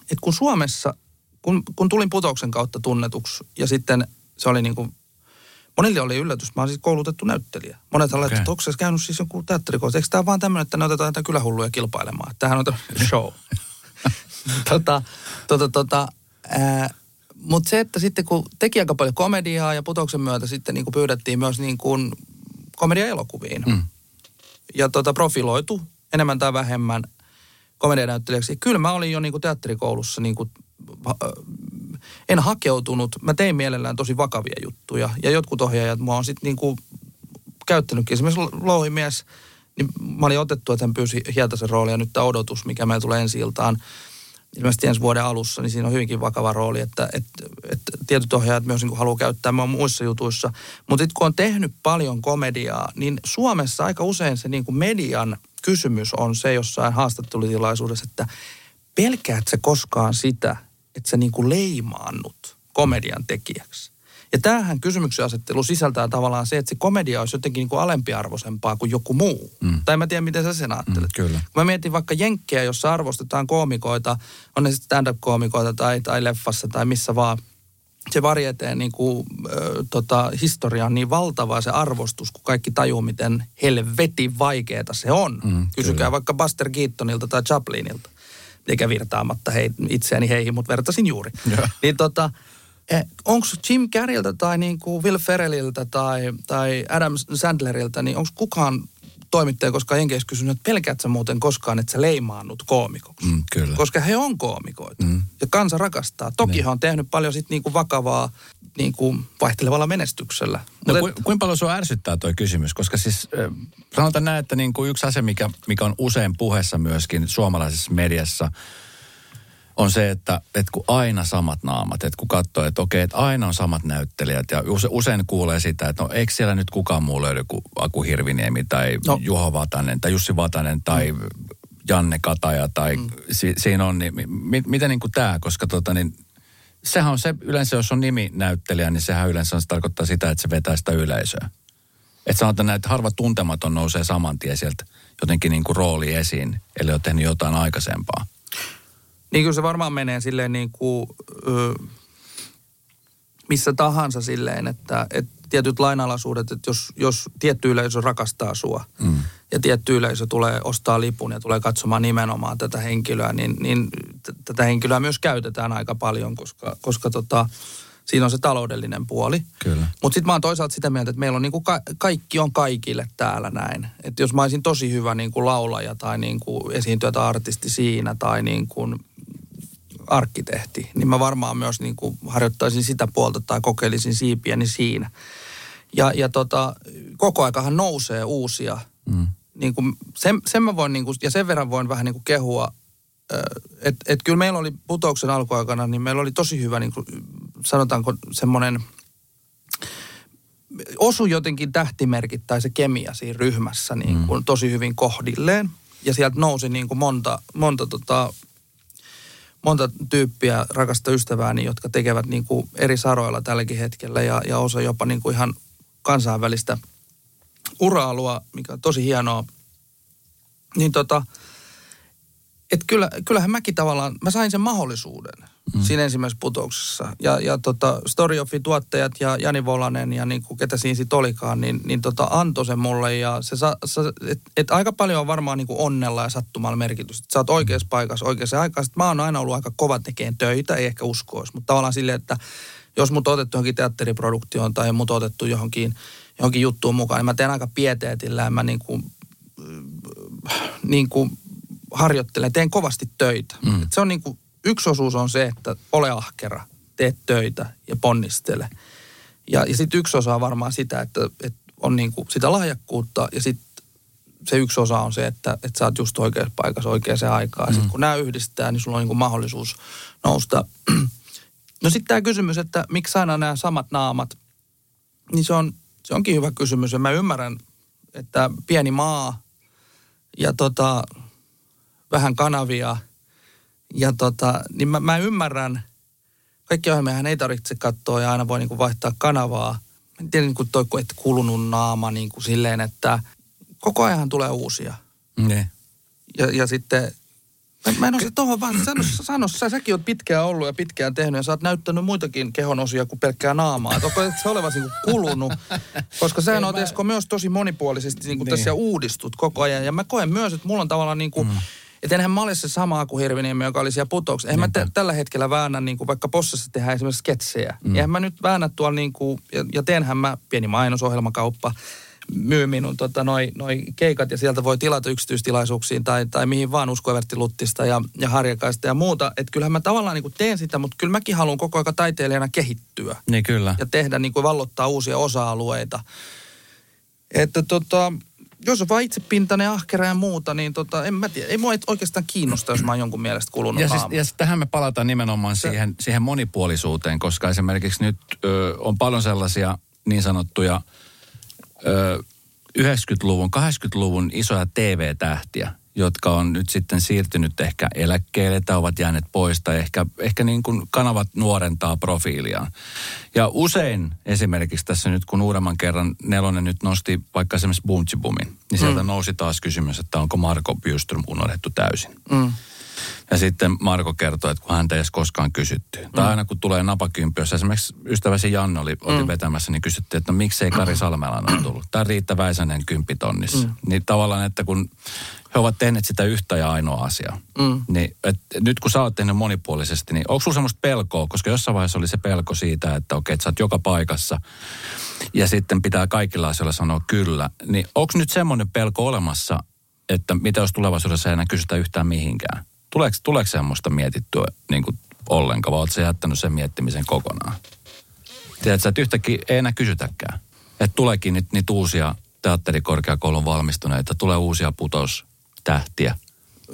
että kun Suomessa, kun, kun tulin putouksen kautta tunnetuksi ja sitten se oli niin kuin, monille oli yllätys, mä oon siis koulutettu näyttelijä. Monet okay. että onko se käynyt siis joku teatterikoulutus? Eikö tämä vaan tämmöinen, että ne otetaan jotain kylähulluja kilpailemaan? Tämähän on tämmöinen show. tota, tota, tota, mutta se, että sitten kun teki aika paljon komediaa ja putouksen myötä sitten niin kuin pyydettiin myös niin kuin komediaelokuviin. Mm. Ja tota, profiloitu enemmän tai vähemmän komedianäyttelijäksi. Kyllä mä olin jo niin kuin teatterikoulussa niin kuin, en hakeutunut. Mä tein mielellään tosi vakavia juttuja. Ja jotkut ohjaajat mua on sitten niin kuin käyttänytkin. Esimerkiksi Louhimies, niin mä olin otettu, että hän pyysi Hietasen roolia. Nyt tämä odotus, mikä meillä tulee ensi iltaan ilmeisesti ensi vuoden alussa, niin siinä on hyvinkin vakava rooli, että, että, että tietyt ohjaajat myös niin haluaa käyttää mua muissa jutuissa. Mutta sitten kun on tehnyt paljon komediaa, niin Suomessa aika usein se niin kuin median kysymys on se jossain haastattelutilaisuudessa, että pelkäät sä koskaan sitä, että sä niin kuin leimaannut komedian tekijäksi. Ja tämähän kysymyksen asettelu sisältää tavallaan se, että se komedia olisi jotenkin niin kuin alempiarvoisempaa kuin joku muu. Mm. Tai mä tiedän, miten sä sen ajattelet. Mm, kyllä. Kun mä mietin vaikka jenkkejä, jossa arvostetaan koomikoita, on ne sitten stand-up-koomikoita tai, tai leffassa tai missä vaan, se varjeteen niin kuin, ö, tota, historia on niin valtava se arvostus, kun kaikki tajuu, miten helvetin vaikeeta se on. Mm, Kysykää kyllä. vaikka Buster Keatonilta tai Chaplinilta. Eikä virtaamatta hei, itseäni heihin, mutta vertasin juuri. Niin tota, onko Jim Carreyltä tai niin kuin Will Ferrelliltä tai, tai Adam Sandleriltä, niin onko kukaan toimittaja koskaan jenkeissä kysynyt, että pelkäät sä muuten koskaan, että sä leimaannut koomikoksi? Mm, kyllä. Koska he on koomikoita Mm. ja kansa rakastaa. Toki Niin. he on tehnyt paljon sit niinku vakavaa niinku vaihtelevalla menestyksellä. No, Mut ku, et- kuinka paljon sinua ärsyttää tuo kysymys? Koska siis äh, sanotaan näin, että niin kuin yksi asia, mikä, mikä on usein puheessa myöskin suomalaisessa mediassa, on se, että, että kun aina samat naamat, että kun katsoo, että okei, että aina on samat näyttelijät ja use, usein kuulee sitä, että no eikö siellä nyt kukaan muu löydy kuin Aku Hirviniemi tai No. Juho Vatanen tai Jussi Vatanen tai Janne Kataja tai mm. si, siinä on, niin mi, miten niin kuin tämä, koska tota niin, sehän on se, yleensä jos on nimi näyttelijä, niin sehän yleensä se tarkoittaa sitä, että se vetää sitä yleisöä. Että sanotaan näin, että harva tuntematon nousee saman tien sieltä jotenkin niin kuin rooli esiin, eli on tehnyt jotain aikaisempaa. Niin kyllä se varmaan menee silleen niin kuin, ö, missä tahansa silleen, että, että tietyt lainalaisuudet, että jos, jos tietty yleisö rakastaa sua mm. ja tietty yleisö tulee ostaa lipun ja tulee katsomaan nimenomaan tätä henkilöä, niin, niin t- tätä henkilöä myös käytetään aika paljon, koska, koska tota, siinä on se taloudellinen puoli. Mutta sitten mä oon toisaalta sitä mieltä, että meillä on niinku ka- kaikki on kaikille täällä näin. Että jos mä olisin tosi hyvä niinku laulaja tai niinku esiintyjä artisti siinä tai niinku arkkitehti, niin mä varmaan myös niinku harjoittaisin sitä puolta tai kokeilisin siipiäni siinä. Ja, ja tota, koko aikahan nousee uusia. Mm. Niin kuin, sen, sen mä voin, niin kuin, ja sen verran voin vähän niin kuin kehua, että et kyllä meillä oli putouksen alkuaikana, niin meillä oli tosi hyvä, niin kuin, sanotaanko semmoinen, osu jotenkin tähtimerkit tai se kemia siinä ryhmässä niin kuin, mm. tosi hyvin kohdilleen. Ja sieltä nousi niin kuin monta, monta, tota, monta tyyppiä rakasta ystävääni, jotka tekevät niin kuin eri saroilla tälläkin hetkellä ja, ja osa jopa niin kuin ihan kansainvälistä ura-alua, mikä on tosi hienoa. Niin tota, et kyllä, kyllähän mäkin tavallaan, mä sain sen mahdollisuuden mm. siinä ensimmäisessä putouksessa. Ja, ja tota, Story Offin tuottajat ja Jani Volanen ja niin kuin ketä siinä sitten olikaan, niin, niin tota, antoi sen mulle. Ja se, et, et aika paljon on varmaan niin kuin onnella ja sattumalla merkitys. Että sä oot oikeassa paikassa oikeassa aikaan. Sitten mä oon aina ollut aika kova tekemään töitä, ei ehkä uskoisi. Mutta tavallaan silleen, että jos mut otettu johonkin teatteriproduktioon tai mut otettu johonkin, johonkin juttuun mukaan, niin mä teen aika pieteetillä ja mä niin kuin, niin kuin harjoittelen, teen kovasti töitä. Mm. Et se on niin kuin, yksi osuus on se, että ole ahkera, tee töitä ja ponnistele. Ja, ja sitten yksi osa on varmaan sitä, että, että on niin kuin sitä lahjakkuutta ja sitten se yksi osa on se, että, että sä oot just oikeassa paikassa oikeaan aikaan. Mm. Sitten kun nämä yhdistää, niin sulla on niin kuin mahdollisuus nousta No sitten tämä kysymys, että miksi aina nämä samat naamat, niin se, on, se onkin hyvä kysymys. Ja mä ymmärrän, että pieni maa ja tota, vähän kanavia ja tota, niin mä, mä ymmärrän, kaikki ohjelmia ei tarvitse katsoa ja aina voi niinku vaihtaa kanavaa. Mä en tiedä, niin kuin toi, että kulunut naama niin kuin silleen, että koko ajan tulee uusia. Ne. Ja, ja sitten Mä, mä en osaa tuohon vaan sano, sano, sä, säkin oot pitkään ollut ja pitkään tehnyt ja sä oot näyttänyt muitakin kehonosia kuin pelkkää naamaa. Että onko se olevasi niin kulunut? Koska sä oot Esko myös tosi monipuolisesti niin kuin niin. tässä uudistut koko ajan. Ja mä koen myös, että mulla on tavallaan niin kuin, mm. Että enhän mä ole se sama kuin Hirviniemi, joka oli siellä putouksessa. Eihän mä t- tällä hetkellä väännä, niin kuin vaikka Possassa tehdään esimerkiksi sketsejä. Mm. Eihän mä nyt väännä tuolla niin kuin, ja, ja teenhän mä pieni mainosohjelmakauppa myy minun tota, noi, noi keikat ja sieltä voi tilata yksityistilaisuuksiin tai, tai mihin vaan uskoivertiluttista ja, ja harjakaista ja muuta. Että kyllähän mä tavallaan niin kuin teen sitä, mutta kyllä mäkin haluan koko ajan taiteilijana kehittyä. Niin kyllä. Ja tehdä niin kuin vallottaa uusia osa-alueita. Että tota, jos on vaan itsepintainen, ahkera ja muuta, niin tota, en mä tiedä. Ei mua oikeastaan kiinnosta, jos mä oon jonkun mielestä kulunut ja, siis, ja tähän me palataan nimenomaan Se... siihen, siihen monipuolisuuteen, koska esimerkiksi nyt ö, on paljon sellaisia niin sanottuja – 90-luvun, 80-luvun isoja TV-tähtiä, jotka on nyt sitten siirtynyt ehkä eläkkeelle tai ovat jääneet pois tai ehkä, ehkä niin kuin kanavat nuorentaa profiiliaan. Ja usein esimerkiksi tässä nyt, kun uudemman kerran Nelonen nyt nosti vaikka esimerkiksi Bunchibumin, niin sieltä mm. nousi taas kysymys, että onko Marko Bjurström unohdettu täysin. Mm. Ja sitten Marko kertoi, että kun häntä ei edes koskaan kysytty. Mm. Tai aina kun tulee napakymppi, jos esimerkiksi ystäväsi Janne oli, oli mm. vetämässä, niin kysyttiin, että no miksei Kari Salmelan ole tullut. Tai Riitta Väisänen kymppitonnissa. Mm. Niin tavallaan, että kun he ovat tehneet sitä yhtä ja ainoa asiaa. Mm. Niin et, nyt kun sä oot tehnyt monipuolisesti, niin onko sulla semmoista pelkoa? Koska jossain vaiheessa oli se pelko siitä, että okei, että sä oot joka paikassa ja sitten pitää kaikilla asioilla sanoa kyllä. Niin onko nyt semmoinen pelko olemassa, että mitä jos tulevaisuudessa ei enää kysytä yhtään mihinkään? Tuleeko, tuleeko semmoista mietittyä niin kuin ollenkaan, vai oletko jättänyt sen miettimisen kokonaan? Tiedätkö, että yhtäkkiä ei enää kysytäkään. Että tuleekin nyt niitä uusia teatterikorkeakoulun valmistuneita, tulee uusia putoustähtiä.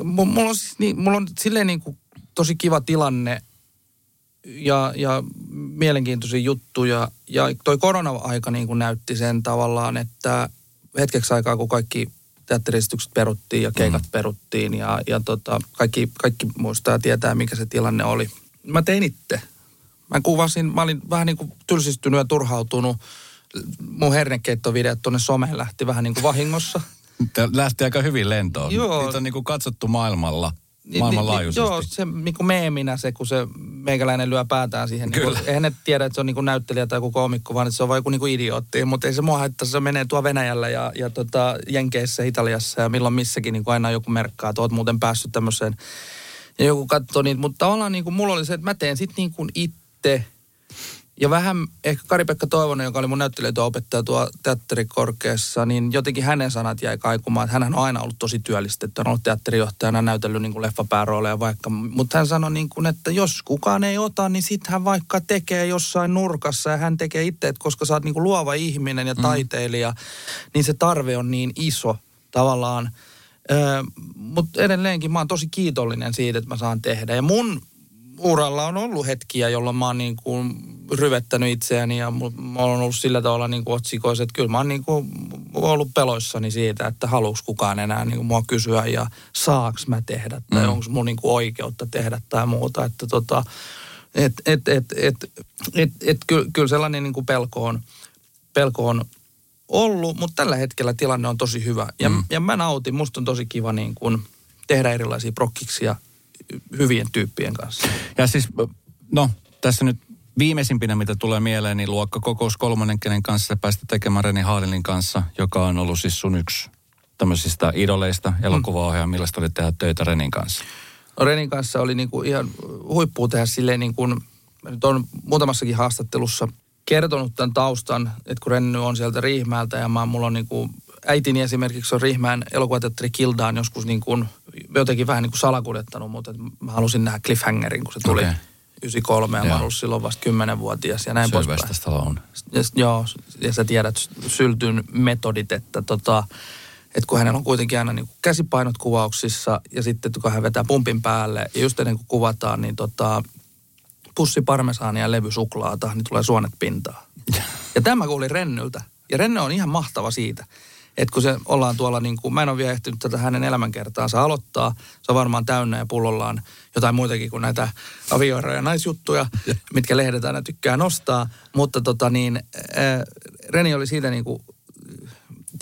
M- mulla on, siis niin, mulla on silleen niin kuin tosi kiva tilanne ja, ja mielenkiintoisia juttuja. Ja toi korona-aika niin kuin näytti sen tavallaan, että hetkeksi aikaa, kun kaikki teatteristukset peruttiin ja keikat mm. peruttiin ja, ja tota, kaikki, kaikki muistaa ja tietää, mikä se tilanne oli. Mä tein itse. Mä kuvasin, mä olin vähän niin kuin tylsistynyt ja turhautunut. Mun hernekeittovideot tuonne someen lähti vähän niin kuin vahingossa. Lähti aika hyvin lentoon. Joo. Niitä on niin kuin katsottu maailmalla, Niin, maailmanlaajuisesti. Niin, joo, se niin kuin meeminä se, kun se meikäläinen lyö päätään siihen. Niin Kyllä. kuin, eihän ne tiedä, että se on niin kuin näyttelijä tai joku koomikko, vaan että se on vain joku niin kuin idiootti. Mutta ei se mua haittaa, se menee tuo Venäjällä ja, ja tota, Jenkeissä, Italiassa ja milloin missäkin niin kuin aina joku merkkaa, että oot muuten päässyt tämmöiseen. Ja joku katsoo niitä, mutta tavallaan niin kuin mulla oli se, että mä teen sitten niin kuin itse. Ja vähän ehkä Kari-Pekka Toivonen, joka oli mun näyttelijätyöopettaja tuo teatterikorkeassa, niin jotenkin hänen sanat jäi kaikumaan, että hän on aina ollut tosi työllistetty. Hän on ollut teatterijohtajana, näytellyt niin kuin leffapäärooleja vaikka. Mutta hän sanoi, niin kuin, että jos kukaan ei ota, niin sitten hän vaikka tekee jossain nurkassa ja hän tekee itse, että koska sä oot niin kuin luova ihminen ja taiteilija, niin se tarve on niin iso tavallaan. Öö, Mutta edelleenkin mä oon tosi kiitollinen siitä, että mä saan tehdä. Ja mun uralla on ollut hetkiä, jolloin mä oon niin kuin ryvettänyt itseäni ja mulla on ollut sillä tavalla niin kuin otsikoissa, että kyllä mä oon niin kuin ollut peloissani siitä, että haluuks kukaan enää niin kuin mua kysyä ja saaks mä tehdä tai Mm. onko mun niin kuin oikeutta tehdä tai muuta. Että tota, et, et, et, et, et, et, kyllä, kyllä sellainen niin kuin pelko on, pelko on ollut, mutta tällä hetkellä tilanne on tosi hyvä. Ja, mm. ja mä nautin, musta on tosi kiva niin kuin tehdä erilaisia prokkiksia hyvien tyyppien kanssa. Ja siis, no, tässä nyt viimeisimpinä, mitä tulee mieleen, niin luokkakokous kolmannen, kenen kanssa päästä tekemään Reni Haalinin kanssa, joka on ollut siis sun yksi tämmöisistä idoleista, elokuvaohjaaja, millaista oli tehdä töitä Renin kanssa? No Renin kanssa oli niinku ihan huippua tehdä silleen niin kuin, nyt on muutamassakin haastattelussa kertonut tämän taustan, että kun Renny on sieltä Riihmäältä ja mä, mulla on niinku, äitini esimerkiksi on Riihmään elokuvateatteri Kildaan joskus niin kuin, jotenkin vähän niin kuin salakuljettanut, mutta et mä halusin nähdä Cliffhangerin, kun se tuli okay. 93 ja Joo. mä olin silloin vasta 10-vuotias ja näin poispäin. Stallone. Ja, joo, ja sä tiedät syltyn metodit, että tota, että kun hänellä on kuitenkin aina niin käsipainot kuvauksissa ja sitten kun hän vetää pumpin päälle ja just ennen kuin kuvataan, niin tota, pussi parmesaania ja levy suklaata, niin tulee suonet pintaan. Ja tämä kuulin Rennyltä. Ja Renne on ihan mahtava siitä, että kun se ollaan tuolla, niin kuin, mä en ole vielä ehtinyt tätä hänen elämänkertaansa aloittaa. Se on varmaan täynnä ja pullollaan jotain muitakin kuin näitä avioeroja ja naisjuttuja, mitkä lehdet aina tykkää nostaa. Mutta tota niin, äh, Reni oli siitä niin kuin,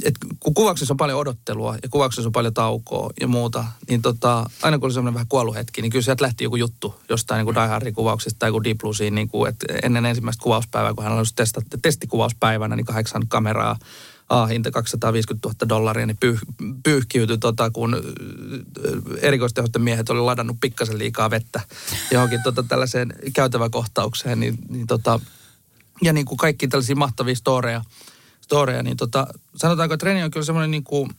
et kun kuvauksessa on paljon odottelua ja kuvauksessa on paljon taukoa ja muuta, niin tota, aina kun oli semmoinen vähän kuolluhetki, niin kyllä sieltä lähti joku juttu jostain niin kuin Die Hardin kuvauksesta tai joku Deep Bluesiin, niin kuin, että ennen ensimmäistä kuvauspäivää, kun hän oli testat, testikuvauspäivänä, niin kahdeksan kameraa, A-hinta 250 000 dollaria, niin pyyh, pyyhkiytyi, tota, kun ö, erikoistehosten miehet oli ladannut pikkasen liikaa vettä johonkin tota, tällaiseen käytäväkohtaukseen, niin, niin tota, ja niin kuin kaikki tällaisia mahtavia storeja, storeja niin tota, sanotaanko, että Reni on kyllä semmoinen niin kuin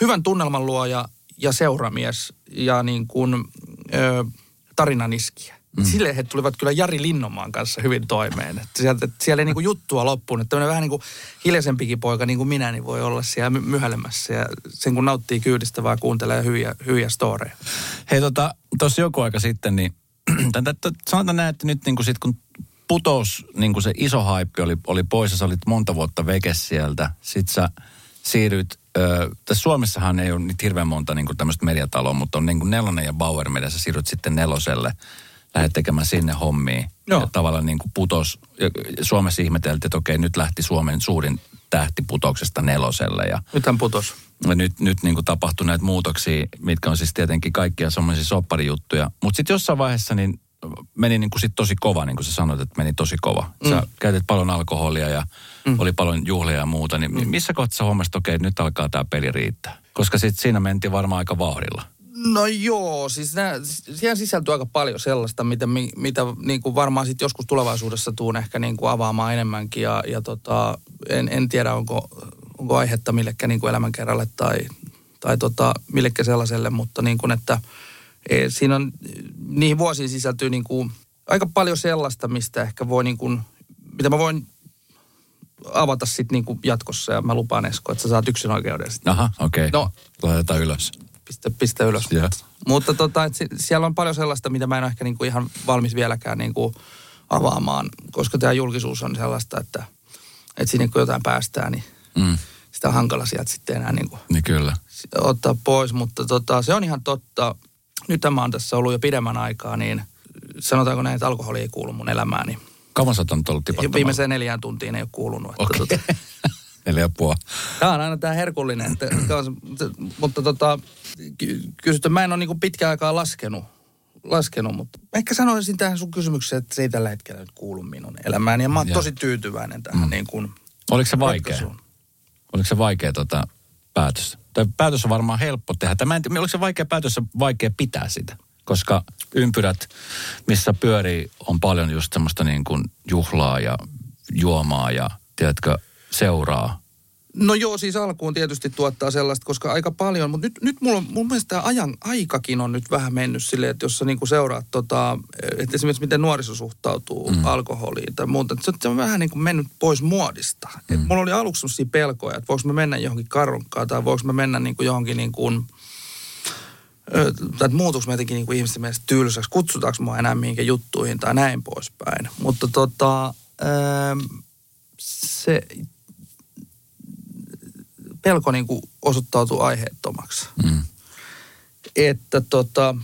hyvän tunnelman luoja ja seuramies ja niin kuin, ö, tarinaniskiä. Mm. Silleen he tulivat kyllä Jari Linnomaan kanssa hyvin toimeen. Että sieltä, että siellä ei niin kuin juttua loppuun. Että vähän niin kuin hiljaisempikin poika niin kuin minä, niin voi olla siellä my- myhäilemässä. Ja sen kun nauttii kyydistä vaan kuuntelee hyviä, hyviä storeja. Hei tota, tuossa joku aika sitten, niin sanotaan näin, että nyt niin kuin sit kun putous, niin kuin se iso haippi oli, oli pois ja sä olit monta vuotta veke sieltä, sit sä siirryt, ö, tässä Suomessahan ei ole nyt hirveän monta niin tämmöistä mediataloa, mutta on niin kuin nelonen ja Bauer Media, sä siirryt sitten neloselle, lähdet tekemään sinne hommia. Joo. Ja tavallaan niin kuin putos, Suomessa ihmeteltiin, että okei, nyt lähti Suomen suurin tähti putoksesta neloselle ja Nythän putos. ja nyt, nyt niin kuin tapahtui näitä muutoksia, mitkä on siis tietenkin kaikkia semmoisia sopparijuttuja. Mutta sitten jossain vaiheessa niin meni niin kuin sit tosi kova, niin kuin sä sanoit, että meni tosi kova. Sä mm. käytit paljon alkoholia ja mm. oli paljon juhlia ja muuta. Niin mm. missä kohtaa sä huomasit, että okei, nyt alkaa tämä peli riittää? Koska sitten siinä mentiin varmaan aika vauhdilla. No joo, siis nää, siihen sisältyy aika paljon sellaista, mitä, mi- mitä niin kuin varmaan sitten joskus tulevaisuudessa tuun ehkä niin kuin avaamaan enemmänkin. Ja, ja tota, en, en tiedä, onko, onko aihetta millekään niin kuin elämänkerralle tai, tai tota, millekään sellaiselle, mutta niin kuin, että siinä on, niihin vuosiin sisältyy niin kuin aika paljon sellaista, mistä ehkä voi niin kuin, mitä mä voin avata sitten niin kuin jatkossa ja mä lupaan Esko, että sä saat yksin oikeuden sitten. Aha, okei. No. Laitetaan ylös. Pistä, pistä ylös. Joo. Mutta tota, et si- siellä on paljon sellaista, mitä mä en ole ehkä niinku ihan valmis vieläkään niinku avaamaan, koska tämä julkisuus on sellaista, että, että sinne kun jotain päästään, niin Mm. sitä on hankala sieltä sitten enää niin kuin Niin kyllä. ottaa pois, mutta tota, se on ihan totta. Nyt mä oon tässä ollut jo pidemmän aikaa, niin sanotaanko näin, että alkoholi ei kuulu mun elämääni. Kauan sä oot ollut Ja viimeiseen neljään tuntiin ei ole kuulunut. Okei. tota, Neljä ja puoli. Tämä on aina tämä herkullinen, että, mutta tota, ky- kysytty, mä en ole niinku pitkään aikaa laskenut, laskenut, mutta ehkä sanoisin tähän sun kysymykseen, että se ei tällä hetkellä nyt kuulu minun elämääni. Ja mä oon Joo. tosi tyytyväinen tähän mm. niin kuin Oliko se vaikea? ratkaisuun. Oliko se vaikea tota, päätös? Tai päätös on varmaan helppo tehdä. Tai mä en oliko se vaikea päätös vaikea pitää sitä? Koska ympyrät, missä pyörii, on paljon just semmoista niin kuin juhlaa ja juomaa ja, tiedätkö, seuraa. No joo, siis alkuun tietysti tuottaa sellaista, koska aika paljon, mutta nyt, nyt mulla on, mun mielestä tämä ajan aikakin on nyt vähän mennyt silleen, että jos sä niinku seuraat tota, että esimerkiksi miten nuoriso suhtautuu mm. alkoholiin tai muuta, että se, se on vähän niin kuin mennyt pois muodista. Mm. Et mulla oli aluksi sellaisia pelkoja, että voiko mä mennä johonkin karunkaan tai voiko mä mennä niinku johonkin niin kuin, tai että muutuuko mä jotenkin niin kuin ihmisten mielestä tylsäksi, kutsutaanko mua enää mihinkä juttuihin tai näin poispäin. Mutta tota, ö, se pelko niin kuin osoittautuu aiheettomaksi. Mm. Että tota,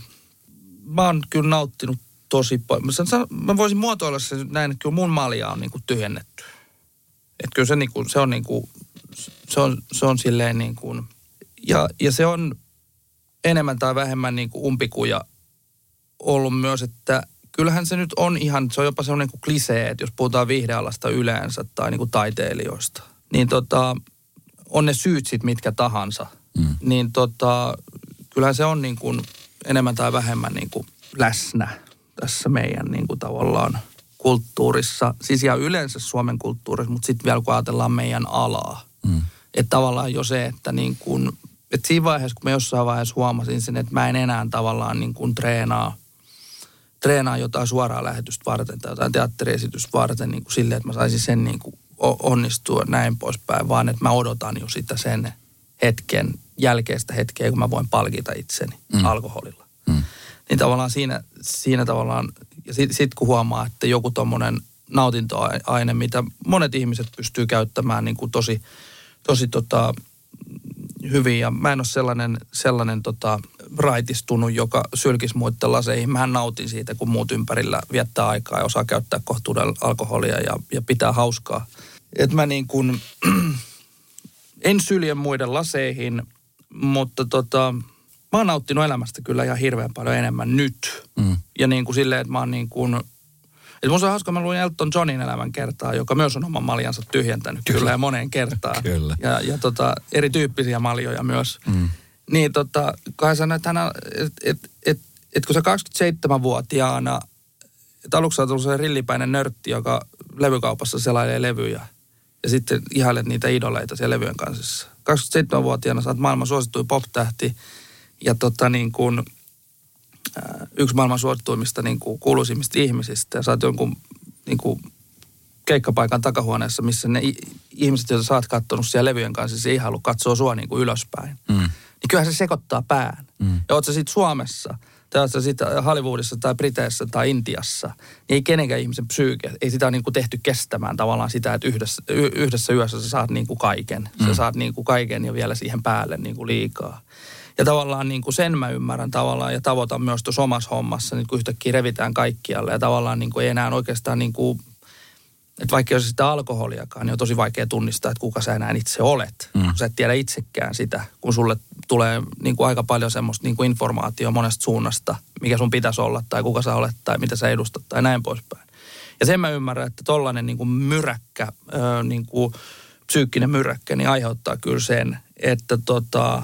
mä oon kyllä nauttinut tosi paljon. Mä, voisin muotoilla se nyt näin, että kyllä mun malja on niin kuin tyhjennetty. Että kyllä se, niin kuin, se on niin kuin, se on, se on silleen niin kuin, ja, ja se on enemmän tai vähemmän niin kuin umpikuja ollut myös, että kyllähän se nyt on ihan, se on jopa sellainen kuin klisee, että jos puhutaan viihdealasta yleensä tai niin kuin taiteilijoista, niin tota, on ne syyt sit mitkä tahansa, mm. niin tota, kyllähän se on niin kuin enemmän tai vähemmän niin kuin läsnä tässä meidän niin kuin tavallaan kulttuurissa, siis ja yleensä Suomen kulttuurissa, mutta sitten vielä kun ajatellaan meidän alaa. Mm. Että tavallaan jo se, että niin kuin, että siinä vaiheessa, kun mä jossain vaiheessa huomasin sen, että mä en enää tavallaan niin kuin treenaa, treenaa jotain suoraa lähetystä varten tai jotain teatteriesitystä varten niin kuin silleen, että mä saisin sen niin kuin onnistua näin poispäin, vaan että mä odotan jo sitä sen hetken, jälkeistä hetkeä, kun mä voin palkita itseni mm. alkoholilla. Mm. Niin tavallaan siinä, siinä tavallaan, ja sitten sit kun huomaa, että joku tommonen nautintoaine, mitä monet ihmiset pystyy käyttämään niin kuin tosi, tosi tota, hyvin. Ja mä en ole sellainen, sellainen tota, raitistunut, joka sylkisi muiden laseihin. Mähän nautin siitä, kun muut ympärillä viettää aikaa ja osaa käyttää kohtuudella alkoholia ja, ja pitää hauskaa. Et mä niin kuin, en sylje muiden laseihin, mutta tota, mä oon nauttinut elämästä kyllä ihan hirveän paljon enemmän nyt. Mm. Ja niin kuin silleen, että mä oon niin kuin, että musta on hauska, mä luin Elton Johnin elämän kertaa, joka myös on oman maljansa tyhjentänyt kyllä, kyllä ja moneen kertaan. Kyllä. Ja, ja tota, erityyppisiä maljoja myös. Mm. Niin tota, kai sanoi, että, hän, et, et, et, et kun sä 27-vuotiaana, että aluksi on tullut se rillipäinen nörtti, joka levykaupassa selailee levyjä. Ja sitten ihailet niitä idoleita siellä levyjen kanssa. 27-vuotiaana sä oot maailman suosituin pop-tähti. Ja tota niin kuin, yksi maailman suosituimmista niin kuin kuuluisimmista ihmisistä. Ja sä oot jonkun niin kuin keikkapaikan takahuoneessa, missä ne ihmiset, joita sä oot kattonut siellä levyjen kanssa, se ihailu katsoo sua niin kuin ylöspäin. Mm. Niin kyllähän se sekoittaa pään. Mm. Ja oot sä sitten Suomessa, tai oot sä sit Hollywoodissa tai Briteissä tai Intiassa, niin ei kenenkään ihmisen psyyke, ei sitä ole niin kuin tehty kestämään tavallaan sitä, että yhdessä, yhdessä yössä sä saat niin kuin kaiken. Sä saat niin kuin kaiken ja vielä siihen päälle niin kuin liikaa. Ja tavallaan niin kuin sen mä ymmärrän tavallaan ja tavoitan myös tuossa omassa hommassa, niin kun yhtäkkiä revitään kaikkialle ja tavallaan niin kuin ei enää oikeastaan niin kuin että vaikka olisi sitä alkoholiakaan, niin on tosi vaikea tunnistaa, että kuka sä enää itse olet. Mm. Kun sä et tiedä itsekään sitä, kun sulle tulee niin kuin aika paljon semmoista niin kuin informaatiota monesta suunnasta, mikä sun pitäisi olla, tai kuka sä olet, tai mitä sä edustat, tai näin poispäin. Ja sen mä ymmärrän, että tollainen niin kuin myräkkä, niin kuin psyykkinen myräkkä, niin aiheuttaa kyllä sen, että tota,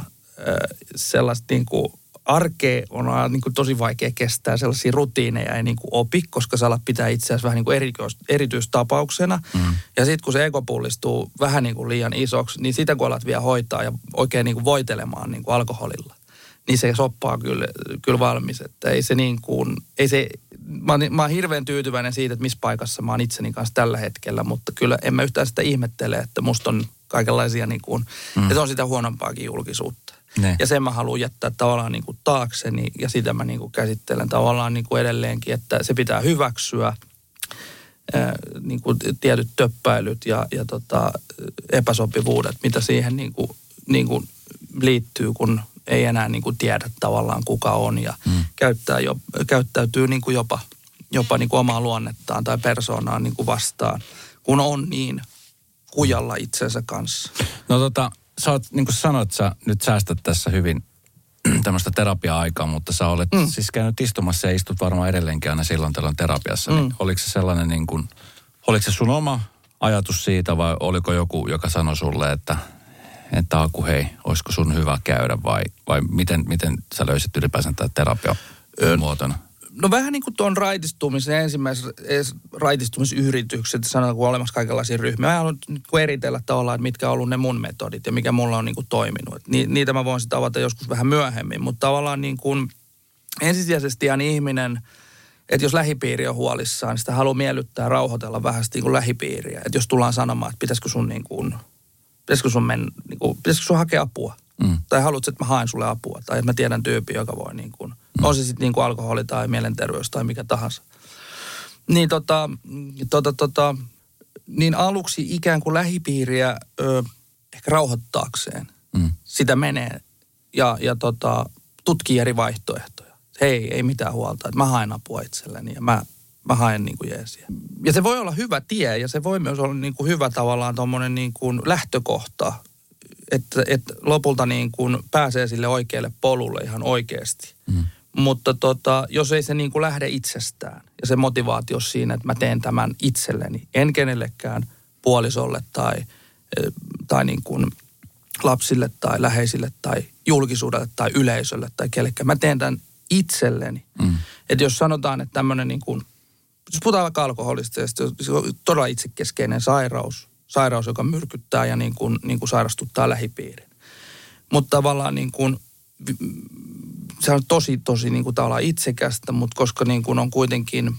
sellaista niin kuin arkea on niin kuin tosi vaikea kestää, sellaisia rutiineja ei niin kuin opi, koska sä alat pitää itseäsi vähän niin kuin erikois, erityistapauksena. Mm. Ja sitten kun se ego pullistuu vähän niin kuin liian isoksi, niin sitä kun alat vielä hoitaa ja oikein niin kuin voitelemaan niin kuin alkoholilla, niin se soppaa kyllä, kyllä valmis. Että ei se niin kuin, ei se, mä oon, mä oon hirveän tyytyväinen siitä, että missä paikassa mä oon itseni kanssa tällä hetkellä, mutta kyllä en mä yhtään sitä ihmettele, että musta on kaikenlaisia niin kuin, mm. että on sitä huonompaakin julkisuutta. Ne. Ja sen mä haluan jättää tavallaan niin kuin taakseni ja sitä mä niin kuin käsittelen tavallaan niin kuin edelleenkin, että se pitää hyväksyä. ää, niin kuin tietyt töppäilyt ja, ja tota, epäsopivuudet, mitä siihen niin kuin, niin kuin liittyy, kun ei enää niin kuin tiedä tavallaan kuka on ja mm. käyttää jo, käyttäytyy niin kuin jopa, jopa niin kuin omaa luonnettaan tai persoonaa niin kuin vastaan, kun on niin kujalla itsensä kanssa. No tota, sä oot, niin kuin sanoit, sä nyt säästät tässä hyvin tämmöistä terapia-aikaa, mutta sä olet mm. siis käynyt istumassa ja istut varmaan edelleenkin aina silloin tällöin terapiassa. Niin mm. Niin oliko se sellainen niin kuin, oliko se sun oma ajatus siitä vai oliko joku, joka sanoi sulle, että, että Aku hei, olisiko sun hyvä käydä vai, vai miten, miten sä löysit ylipäänsä tätä terapia muotona? No vähän niin kuin tuon raitistumisen ensimmäisen raitistumisyritykset, sanotaan kun on olemassa kaikenlaisia ryhmiä. Mä haluan nyt eritellä tavallaan, että mitkä on ollut ne mun metodit ja mikä mulla on niin kuin toiminut. ni, niitä mä voin sitten avata joskus vähän myöhemmin, mutta tavallaan niin kuin ensisijaisesti ihan ihminen, että jos lähipiiri on huolissaan, niin sitä haluaa miellyttää rauhoitella vähän niin kuin lähipiiriä. Että jos tullaan sanomaan, että pitäisikö sun niin kuin, pitäisikö sun, men, niin kuin, pitäisikö sun hakea apua. Mm. Tai haluatko, että mä haen sulle apua. Tai että mä tiedän tyyppi, joka voi niin kuin, Mm. On se sitten niin kuin alkoholi tai mielenterveys tai mikä tahansa. Niin, tota, tota, tota, niin aluksi ikään kuin lähipiiriä ö, ehkä rauhoittaakseen mm. sitä menee ja, ja tota, tutkii eri vaihtoehtoja. Hei, ei mitään huolta, että mä haen apua itselleni ja mä, mä haen niin kuin jeesiä. Ja se voi olla hyvä tie ja se voi myös olla niin kuin hyvä tavallaan tuommoinen niin kuin lähtökohta, että, että lopulta niin kuin pääsee sille oikealle polulle ihan oikeasti. Mm. Mutta tota, jos ei se niin kuin lähde itsestään ja se motivaatio siinä, että mä teen tämän itselleni, en kenellekään puolisolle tai, tai niin kuin lapsille tai läheisille tai julkisuudelle tai yleisölle tai kellekään. Mä teen tämän itselleni. Mm. Että jos sanotaan, että tämmöinen niin kuin, jos puhutaan vaikka alkoholista, se on todella itsekeskeinen sairaus, sairaus, joka myrkyttää ja niin kuin, niin kuin sairastuttaa lähipiirin. Mutta tavallaan niin kuin se on tosi, tosi niin kuin tavallaan itsekästä, mutta koska niin kuin on kuitenkin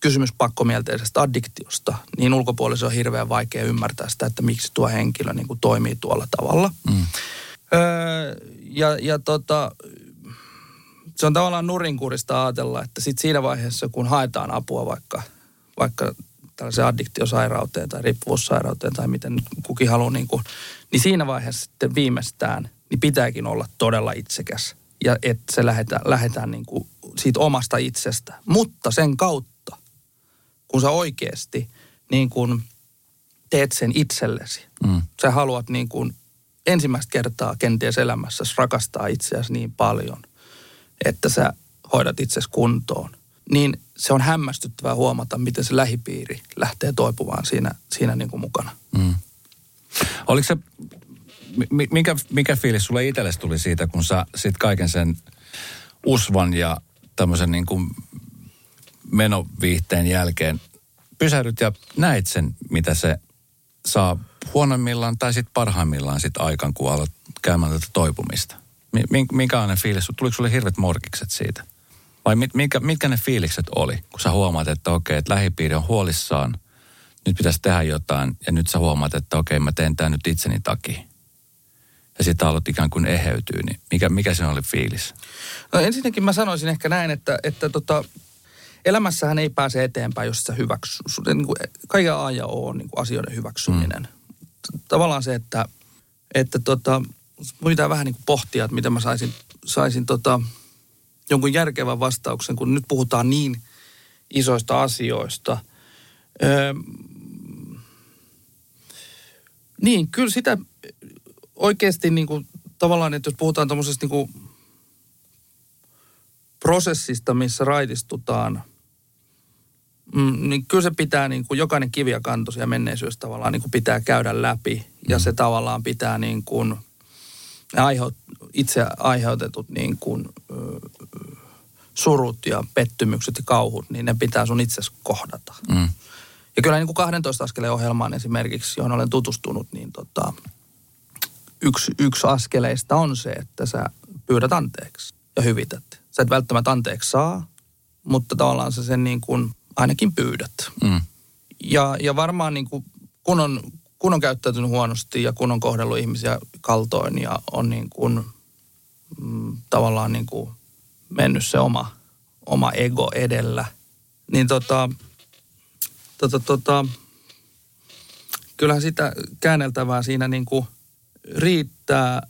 kysymys pakkomielteisestä addiktiosta, niin ulkopuolella on hirveän vaikea ymmärtää sitä, että miksi tuo henkilö niin kuin toimii tuolla tavalla. Mm. Öö, ja, ja tota, se on tavallaan nurinkurista ajatella, että sit siinä vaiheessa, kun haetaan apua vaikka, vaikka tällaiseen addiktiosairauteen tai riippuvuussairauteen tai miten nyt kukin haluaa, niin, kuin, niin siinä vaiheessa sitten viimeistään, niin pitääkin olla todella itsekäs ja että se lähdetään, lähdetään niin kuin siitä omasta itsestä. Mutta sen kautta, kun sä oikeasti niin kuin teet sen itsellesi, mm. sä haluat niin kuin ensimmäistä kertaa kenties elämässä rakastaa itseäsi niin paljon, että sä hoidat itsesi kuntoon, niin se on hämmästyttävää huomata, miten se lähipiiri lähtee toipumaan siinä, siinä niin kuin mukana. Mm. Oliko se mikä, mikä fiilis sulle itsellesi tuli siitä, kun sä sit kaiken sen usvan ja tämmöisen niin kuin menoviihteen jälkeen pysähdyt ja näit sen, mitä se saa huonoimmillaan tai sitten parhaimmillaan sit aikaan, kun alat käymään tätä toipumista? Minkälainen fiilis? Tuliko sulle hirvet morkikset siitä? Vai mit, mitkä, mitkä ne fiilikset oli, kun sä huomaat, että okei, että lähipiiri on huolissaan, nyt pitäisi tehdä jotain, ja nyt sä huomaat, että okei, mä teen tämän nyt itseni takia ja sitten aallot ikään kuin eheytyy, niin mikä, mikä se oli fiilis? No ensinnäkin mä sanoisin ehkä näin, että, että tota, elämässähän ei pääse eteenpäin, jos sä hyväksy. Niin kuin, kaiken A ja O on niin kuin asioiden hyväksyminen. Mm. Tavallaan se, että, että tota, pitää vähän niin kuin pohtia, että miten mä saisin, saisin tota, jonkun järkevän vastauksen, kun nyt puhutaan niin isoista asioista. Öö, niin, kyllä sitä oikeasti niin kuin, tavallaan, että jos puhutaan tuommoisesta niin kuin prosessista, missä raitistutaan, mm, niin kyllä se pitää, niin kuin jokainen kivi ja kantos ja menneisyys tavallaan niin kuin pitää käydä läpi. Ja mm. se tavallaan pitää niin kuin, aiheut, itse aiheutetut niin kuin, surut ja pettymykset ja kauhut, niin ne pitää sun itse kohdata. Mm. Ja kyllä niin kuin 12 askeleen ohjelmaan esimerkiksi, johon olen tutustunut, niin tota, yksi, yksi askeleista on se, että sä pyydät anteeksi ja hyvität. Sä et välttämättä anteeksi saa, mutta tavallaan sä sen niin kuin ainakin pyydät. Mm. Ja, ja varmaan niin kuin, kun, on, kun on käyttäytynyt huonosti ja kun on kohdellut ihmisiä kaltoin ja on niin kuin, mm, tavallaan niin kuin mennyt se oma, oma ego edellä, niin tota, tota, tota, kyllähän sitä käänneltävää siinä niin kuin riittää,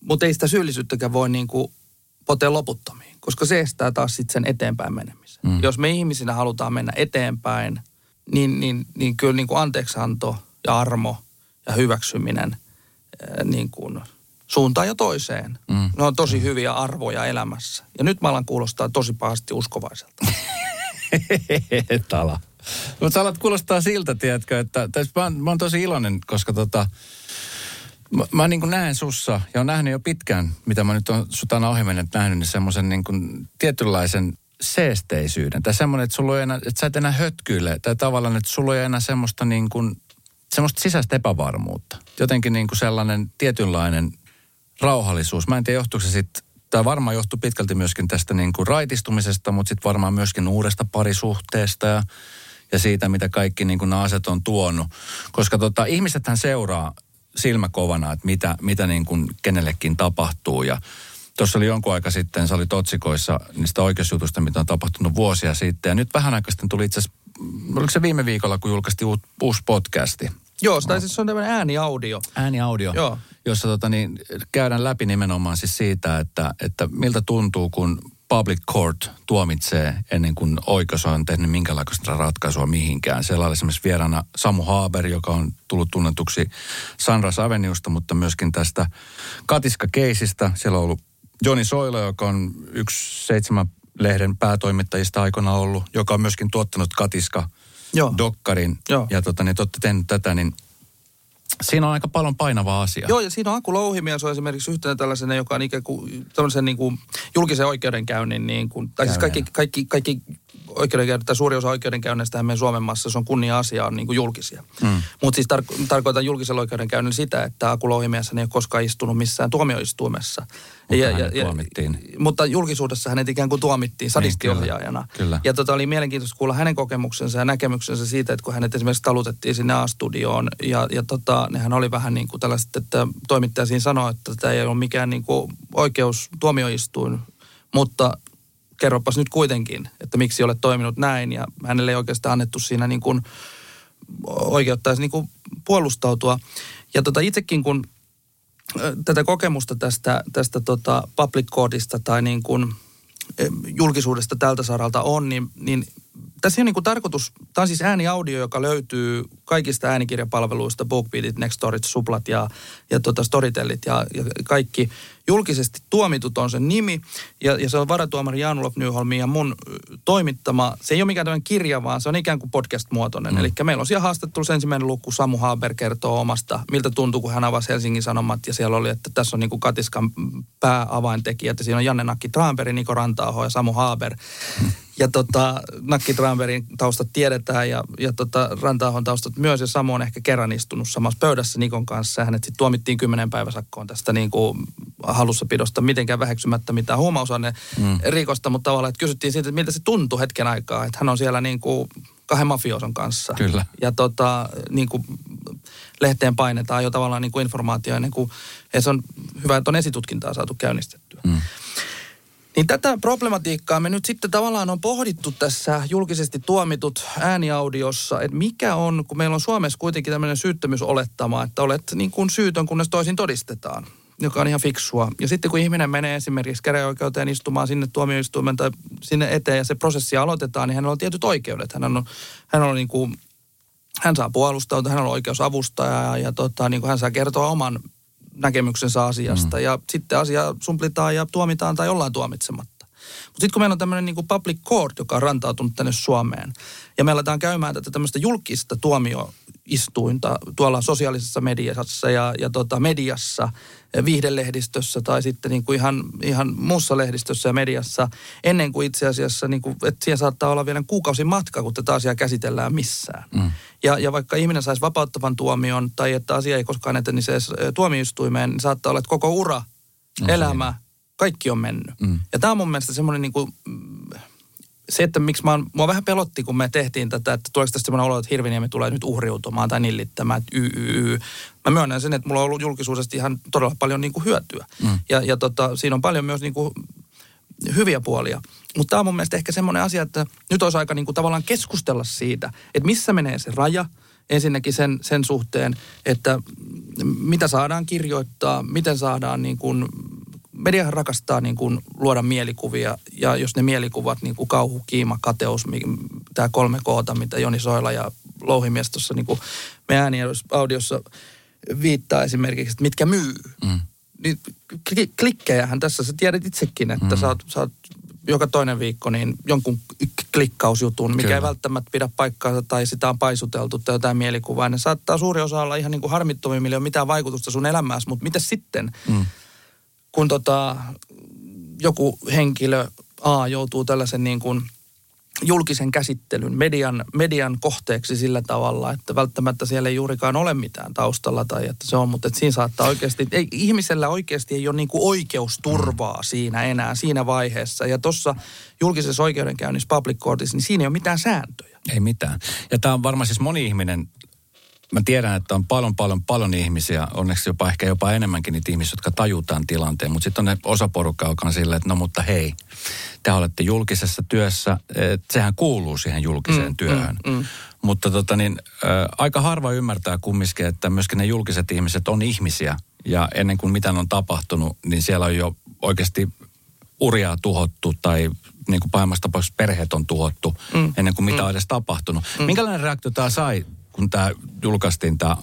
mutta ei sitä syyllisyyttäkään voi niin kuin potea loputtomiin, koska se estää taas sitten sen eteenpäin menemisen. Mm. Jos me ihmisinä halutaan mennä eteenpäin, niin, niin, niin kyllä niin kuin anteeksianto ja armo ja hyväksyminen niin kuin suuntaan ja toiseen. Mm. Ne on tosi mm. hyviä arvoja elämässä. Ja nyt mä alan kuulostaa tosi pahasti uskovaiselta. Tala. Mutta sä alat kuulostaa siltä, tiedätkö, että täs, mä, oon, mä oon tosi iloinen, koska tota, mä, mä niin näen sussa ja on nähnyt jo pitkään, mitä mä nyt on sut aina ohimennen nähnyt, niin semmoisen niin kuin tietynlaisen seesteisyyden. Tai semmoinen, että, sulla ei enää, että sä et enää hötkyile. Tai tavallaan, että sulla ei enää semmoista niin kuin, semmoista sisäistä epävarmuutta. Jotenkin niin kuin sellainen tietynlainen rauhallisuus. Mä en tiedä, johtuuko se sitten, tämä varmaan johtuu pitkälti myöskin tästä niin kuin raitistumisesta, mutta sitten varmaan myöskin uudesta parisuhteesta ja, ja siitä, mitä kaikki niin kuin nämä aset on tuonut. Koska tota, ihmisethän seuraa silmäkovana, että mitä, mitä niin kuin kenellekin tapahtuu ja Tuossa oli jonkun aika sitten, sä olit otsikoissa niistä oikeusjutusta, mitä on tapahtunut vuosia sitten. Ja nyt vähän aikaa sitten tuli itse asiassa, oliko se viime viikolla, kun julkaistiin uusi podcasti? Joo, tai siis se on tämmöinen ääniaudio. Ääniaudio, Joo. jossa tota, niin, käydään läpi nimenomaan siis siitä, että, että miltä tuntuu, kun public court tuomitsee ennen kuin oikeus on tehnyt minkälaista ratkaisua mihinkään. Siellä oli esimerkiksi vieraana Samu Haaber, joka on tullut tunnetuksi Sandra Saveniusta, mutta myöskin tästä Katiska-keisistä. Siellä on ollut Joni Soilo, joka on yksi seitsemän lehden päätoimittajista aikana ollut, joka on myöskin tuottanut Katiska Joo. Dokkarin. Joo. Ja tota, niin, te olette tehnyt tätä, niin Siinä on aika paljon painava asia. Joo, ja siinä on Aku Louhimies on esimerkiksi yhtenä tällaisena, joka on ikään kuin tämmöisen niin kuin julkisen oikeudenkäynnin, niin kuin, tai siis kaikki, kaikki, kaikki oikeudenkäynnit, tai suuri osa oikeudenkäynneistä meidän Suomen maassa, se on kunnia-asia, on niin kuin julkisia. Mm. Mutta siis tar- tarkoitan julkisella oikeudenkäynnillä sitä, että Aku Louhimies ei ole koskaan istunut missään tuomioistuimessa. Mutta ja, ja, ja, tuomittiin. Mutta julkisuudessa hänet ikään kuin tuomittiin niin, sadistiohjaajana. Niin, kyllä, kyllä. Ja tota, oli mielenkiintoista kuulla hänen kokemuksensa ja näkemyksensä siitä, että kun hänet esimerkiksi talutettiin sinne A-studioon, ja, ja tota, nehän oli vähän niin kuin tällaiset, että toimittaja siinä sanoi, että tämä ei ole mikään niin kuin oikeus tuomioistuin, mutta kerropas nyt kuitenkin, että miksi olet toiminut näin. Ja hänelle ei oikeastaan annettu siinä niin kuin oikeuttaisi niin kuin puolustautua. Ja tota itsekin kun tätä kokemusta tästä, tästä tota public courtista tai niin kuin julkisuudesta tältä saralta on, niin, niin tässä on niin kuin tarkoitus, tämä on siis ääniaudio, joka löytyy kaikista äänikirjapalveluista, BookBeatit, Nextorit, Suplat ja, ja tota Storytellit ja, ja kaikki. Julkisesti tuomitut on sen nimi ja, ja se on varatuomari Janulov Nyholmin ja mun toimittama. Se ei ole mikään tämmöinen kirja, vaan se on ikään kuin podcast-muotoinen. Mm. Eli meillä on siellä haastattelussa ensimmäinen luku, Samu Haber kertoo omasta, miltä tuntuu, kun hän avasi Helsingin Sanomat ja siellä oli, että tässä on niin kuin Katiskan pääavaintekijät ja siinä on Janne Nakki Traanperi, Niko Rantaaho ja Samu Haber. Mm. Ja tota, Nakki Tranberin taustat tiedetään ja, ja tota, Rantaahon taustat myös. Ja Samu on ehkä kerran istunut samassa pöydässä Nikon kanssa. Hänet sitten tuomittiin kymmenen päiväsakkoon tästä niin kuin hallussapidosta mitenkään väheksymättä mitään huumausaine mm. rikosta. Mutta tavallaan, että kysyttiin siitä, että miltä se tuntui hetken aikaa. Että hän on siellä niin kuin kahden mafioson kanssa. Kyllä. Ja tota, niin kuin lehteen painetaan jo tavallaan niin kuin informaatio ennen kuin, ja se on hyvä, että on esitutkintaa saatu käynnistettyä. Mm. Niin tätä problematiikkaa me nyt sitten tavallaan on pohdittu tässä julkisesti tuomitut ääniaudiossa, että mikä on, kun meillä on Suomessa kuitenkin tämmöinen syyttömyysolettama, että olet niin kuin syytön, kunnes toisin todistetaan, joka on ihan fiksua. Ja sitten kun ihminen menee esimerkiksi käräjäoikeuteen istumaan sinne tuomioistuimen tai sinne eteen ja se prosessi aloitetaan, niin hänellä on tietyt oikeudet. Hän on, hän on niin kuin, hän saa puolustautua, hän on oikeus avustaa ja, ja tota, niin kuin hän saa kertoa oman näkemyksensä asiasta. Mm. Ja sitten asia sumplitaan ja tuomitaan tai ollaan tuomitsematta. Mutta sitten kun meillä on tämmöinen niin public court, joka on rantautunut tänne Suomeen, ja me aletaan käymään tätä tämmöistä julkista tuomioistuinta tuolla sosiaalisessa mediassa ja, ja tota mediassa, viihdelehdistössä tai sitten niin kuin ihan, ihan muussa lehdistössä ja mediassa, ennen kuin itse asiassa, niin kuin, että siihen saattaa olla vielä kuukausi matka, kun tätä asiaa käsitellään missään. Mm. Ja, ja vaikka ihminen saisi vapauttavan tuomion tai että asia ei koskaan etenisi edes tuomioistuimeen, niin saattaa olla, että koko ura, no, elämä, kaikki on mennyt. Mm. Ja tämä on mun mielestä semmoinen niin kuin, se, että miksi mä oon, mua vähän pelotti, kun me tehtiin tätä, että tuleeko tästä semmoinen olo, että Hirviniemi tulee nyt uhriutumaan tai nillittämään, että y, y, y. Mä myönnän sen, että mulla on ollut julkisuudesta ihan todella paljon niin kuin hyötyä. Mm. Ja, ja tota, siinä on paljon myös niin kuin hyviä puolia. Mutta tämä on mun mielestä ehkä semmoinen asia, että nyt olisi aika niin kuin tavallaan keskustella siitä, että missä menee se raja – ensinnäkin sen, sen suhteen, että mitä saadaan kirjoittaa, miten saadaan niin kuin, mediahan rakastaa niin kuin luoda mielikuvia ja jos ne mielikuvat, niin kuin kauhu, kiima, kateus, tämä kolme koota, mitä Joni Soila ja Louhimies tuossa niin me ääniaudiossa viittaa esimerkiksi, että mitkä myy. Mm. Niin klikkejähän tässä, sä tiedät itsekin, että mm. sä, oot, sä oot joka toinen viikko niin jonkun klikkausjutun, mikä Kyllä. ei välttämättä pidä paikkaansa tai sitä on paisuteltu tai jotain mielikuvaa. Ne saattaa suuri osa olla ihan niin kuin harmittomia, ei ole mitään vaikutusta sun elämääsi, mutta mitä sitten, mm. Kun tota, joku henkilö A joutuu tällaisen niin kuin – julkisen käsittelyn, median, median kohteeksi sillä tavalla, että välttämättä siellä ei juurikaan ole mitään taustalla tai että se on, mutta että siinä saattaa oikeasti, ei, ihmisellä oikeasti ei ole niin kuin oikeusturvaa mm. siinä enää siinä vaiheessa. Ja tuossa julkisessa oikeudenkäynnissä public courtissa, niin siinä ei ole mitään sääntöjä. Ei mitään. Ja tämä on varmaan siis moni ihminen mä tiedän, että on paljon, paljon, paljon ihmisiä, onneksi jopa ehkä jopa enemmänkin niitä ihmisiä, jotka tajutaan tilanteen. Mutta sitten on ne osa porukkaa, joka on silleen, että no mutta hei, te olette julkisessa työssä, että sehän kuuluu siihen julkiseen mm, työhön. Mm, mm. Mutta tota niin, ä, aika harva ymmärtää kumminkin, että myöskin ne julkiset ihmiset on ihmisiä. Ja ennen kuin mitään on tapahtunut, niin siellä on jo oikeasti uria tuhottu tai niin kuin pahimmassa tapauksessa perheet on tuhottu mm, ennen kuin mitä mm. on edes tapahtunut. Mm. Minkälainen reaktio tämä sai kun tämä julkaistiin tämä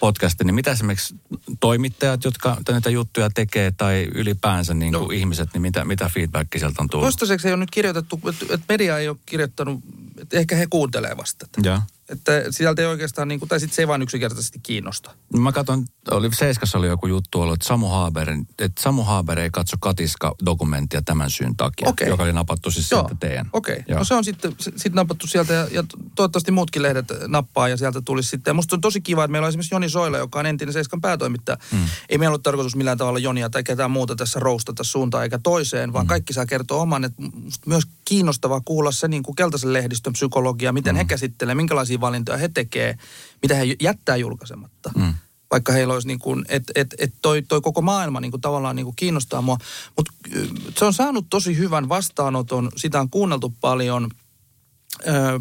podcast, niin mitä esimerkiksi toimittajat, jotka näitä juttuja tekee, tai ylipäänsä niin kuin no. ihmiset, niin mitä, mitä feedbackia sieltä on tullut? Toistaiseksi ei ole nyt kirjoitettu, että media ei ole kirjoittanut, että ehkä he kuuntelee vasta tätä. Ja. Että sieltä ei oikeastaan, niin kuin, tai sitten se ei vaan yksinkertaisesti kiinnosta. Mä katson, oli Seiskassa oli joku juttu ollut, että Samu Haaber, että Samu Haaber ei katso Katiska-dokumenttia tämän syyn takia, okay. joka oli napattu siis Joo. sieltä teidän. Okei, okay. no se on sitten sit napattu sieltä ja, ja toivottavasti muutkin lehdet nappaa ja sieltä tulisi sitten. Ja musta on tosi kiva, että meillä on esimerkiksi Joni Soila, joka on entinen Seiskan päätoimittaja. Hmm. Ei meillä ollut tarkoitus millään tavalla Jonia tai ketään muuta tässä roustata suuntaan eikä toiseen, vaan hmm. kaikki saa kertoa oman. Että myös kiinnostavaa kuulla se niin kuin keltaisen lehdistön psykologia, miten hmm. he käsittelee, minkälaisia valintoja he tekee, mitä he jättää julkaisematta. Mm. Vaikka heillä olisi niin kuin, että et, et toi, toi koko maailma niin kuin tavallaan niin kuin kiinnostaa mua. Mutta se on saanut tosi hyvän vastaanoton, sitä on kuunneltu paljon. Öö,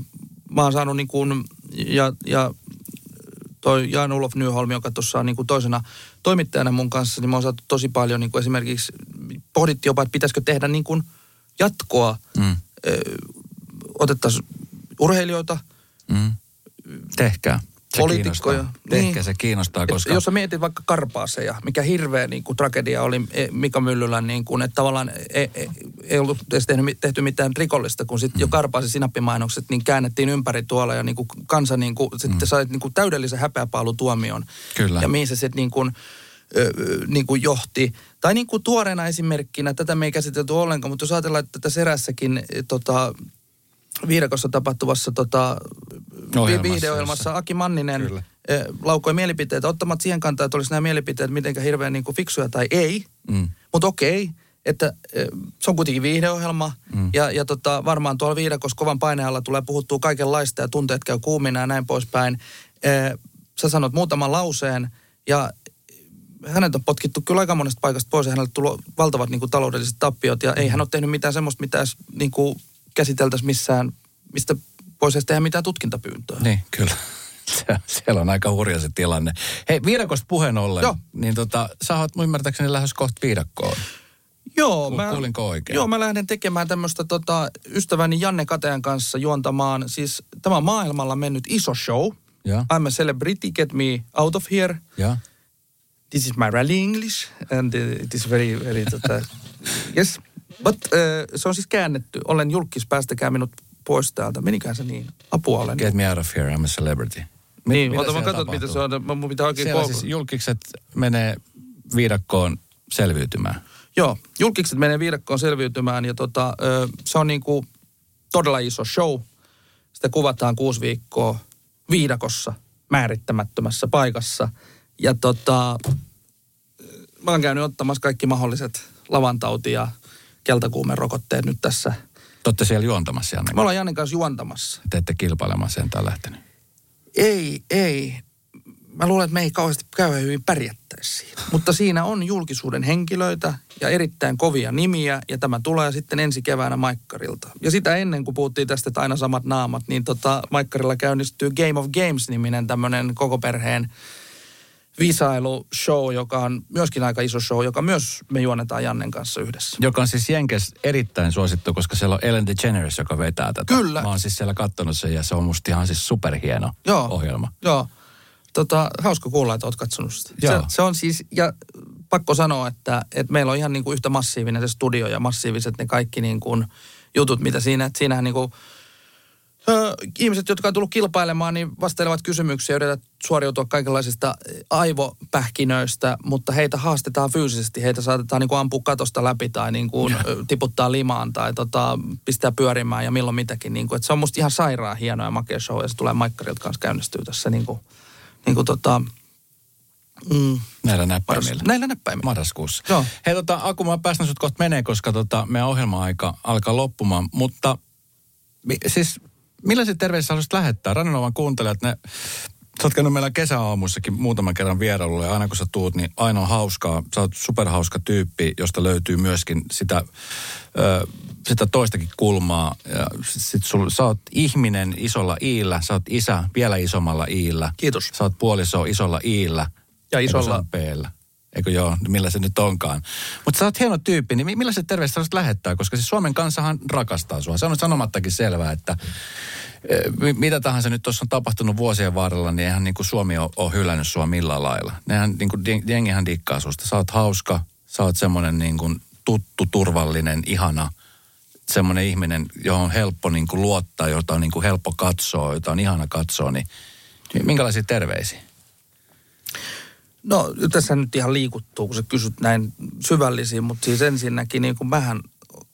mä oon saanut niin kuin, ja, ja toi Jan Ulof Nyholm, joka tuossa on niin kuin toisena toimittajana mun kanssa, niin mä oon saatu tosi paljon niin kuin esimerkiksi, pohdittiin jopa, että pitäisikö tehdä niin kuin jatkoa. Mm. Öö, otettaisiin urheilijoita, mm. Tehkää. Se poliitikkoja. Tehkää, niin. se kiinnostaa, koska... Et jos sä mietit vaikka Karpaaseja, mikä hirveä niin kuin, tragedia oli e, Mika Myllylän, niin kuin, että tavallaan ei, ei, ei ollut edes tehty, tehty mitään rikollista, kun sitten mm. jo Karpaasen sinappimainokset niin käännettiin ympäri tuolla ja niin kuin, kansa niin kuin, sitten mm. sait niin kuin, täydellisen häpeäpaalutuomion. Kyllä. Ja mihin se sitten niin kuin, niin kuin johti. Tai niin kuin tuoreena esimerkkinä, tätä me ei käsitelty ollenkaan, mutta jos ajatellaan, että tässä erässäkin tota, viidakossa tapahtuvassa tota, viihdeohjelmassa Aki Manninen Kyllä. laukoi mielipiteitä, ottamat siihen kantaa, että olisi nämä mielipiteet mitenkään hirveän niin kuin fiksuja tai ei. Mm. Mutta okei, että se on kuitenkin viihdeohjelma mm. ja, ja tota, varmaan tuolla viidakossa kovan painealla tulee puhuttua kaikenlaista ja tunteet käy kuumina ja näin poispäin. Sä sanot muutaman lauseen ja hänet on potkittu kyllä aika monesta paikasta pois ja hänelle tullut valtavat niin kuin, taloudelliset tappiot ja ei hän ole tehnyt mitään semmoista, mitä niin kuin, käsiteltäisiin missään, mistä voisi edes tehdä mitään tutkintapyyntöä. Niin, kyllä. siellä on aika hurja se tilanne. Hei, viidakosta puheen ollen, Joo. niin tota, sä oot ymmärtääkseni lähes kohta viidakkoon. Joo, Ku, mä, kuulinko oikein? Joo, mä lähden tekemään tämmöistä tota, ystäväni Janne Katean kanssa juontamaan. Siis tämä maailmalla mennyt iso show. Yeah. I'm a celebrity, get me out of here. Yeah. This is my rally English and it is very, very, tota, yes. But, uh, se on siis käännetty. Olen julkis, päästäkää minut pois täältä. Menikään se niin? Apua olen. Get me out of here, I'm a celebrity. Mi- niin, ota mä katsot, mitä se on. Mun pitää oikein Siellä siis julkikset menee viidakkoon selviytymään. Joo, julkikset menee viidakkoon selviytymään ja tota, se on niinku todella iso show. Sitä kuvataan kuusi viikkoa viidakossa määrittämättömässä paikassa. Ja tota, mä oon käynyt ottamassa kaikki mahdolliset lavantauti ja keltakuumen rokotteet nyt tässä. Te olette siellä juontamassa, Janne? Me ollaan Jannen kanssa juontamassa. Te ette kilpailemassa sen lähtenyt? Ei, ei. mä luulen, että me ei kauheasti kauhean hyvin pärjättäisi siinä. Mutta siinä on julkisuuden henkilöitä ja erittäin kovia nimiä ja tämä tulee sitten ensi keväänä Maikkarilta. Ja sitä ennen, kun puhuttiin tästä, että aina samat naamat, niin tota, Maikkarilla käynnistyy Game of Games-niminen tämmöinen koko perheen visailu-show, joka on myöskin aika iso show, joka myös me juonetaan Jannen kanssa yhdessä. Joka on siis Jenkes erittäin suosittu, koska siellä on Ellen DeGeneres, joka vetää tätä. Kyllä. Mä oon siis siellä kattonut sen ja se on musta ihan siis superhieno Joo. ohjelma. Joo. Tota, hauska kuulla, että oot katsonut sitä. Se, Joo. se, on siis, ja pakko sanoa, että, että meillä on ihan niin kuin yhtä massiivinen se studio ja massiiviset ne kaikki niin kuin jutut, mitä siinä, että siinähän niin kuin, ö, ihmiset, jotka on tullut kilpailemaan, niin vastailevat kysymyksiä, yritetään suoriutua kaikenlaisista aivopähkinöistä, mutta heitä haastetaan fyysisesti. Heitä saatetaan niin kuin ampua katosta läpi tai niin kuin tiputtaa limaan tai tota, pistää pyörimään ja milloin mitäkin. Niin kuin, että se on musta ihan sairaan hieno ja makea show ja se tulee Maikkarilta kanssa käynnistyy tässä niin kuin, niin kuin tota, mm, Näillä marras, näppäimillä. näillä näppäimillä. Marraskuussa. Joo. Hei tota, Aku, mä päästän sut kohta menee, koska tota, meidän ohjelma-aika alkaa loppumaan. Mutta siis millaiset terveiset haluaisit lähettää? Rannanovan kuuntelijat, ne, sä oot käynyt meillä kesäaamuissakin muutaman kerran vierailulla ja aina kun sä tuut, niin aina on hauskaa. Sä oot superhauska tyyppi, josta löytyy myöskin sitä, ö, sitä toistakin kulmaa. Ja sit sul, sä oot ihminen isolla iillä, sä oot isä vielä isommalla iillä. Kiitos. Sä oot puoliso isolla iillä. Ja isolla-? Eikö joo, millä se nyt onkaan. Mutta sä oot hieno tyyppi, niin mi- millaiset terveiset sä lähettää? Koska siis Suomen kansahan rakastaa sua. Se on sanomattakin selvää, että mi- mitä tahansa nyt tuossa on tapahtunut vuosien varrella, niin eihän niin kuin Suomi ole, hylännyt sua millään lailla. Nehän, niin kuin, jeng- jengihän dikkaa susta. Sä oot hauska, sä oot semmoinen niin kuin tuttu, turvallinen, ihana, semmoinen ihminen, johon on helppo niin kuin luottaa, jota on niin kuin helppo katsoa, jota on ihana katsoa, niin minkälaisia terveisiä? No tässä nyt ihan liikuttuu, kun sä kysyt näin syvällisiä, mutta siis ensinnäkin niin kuin mähän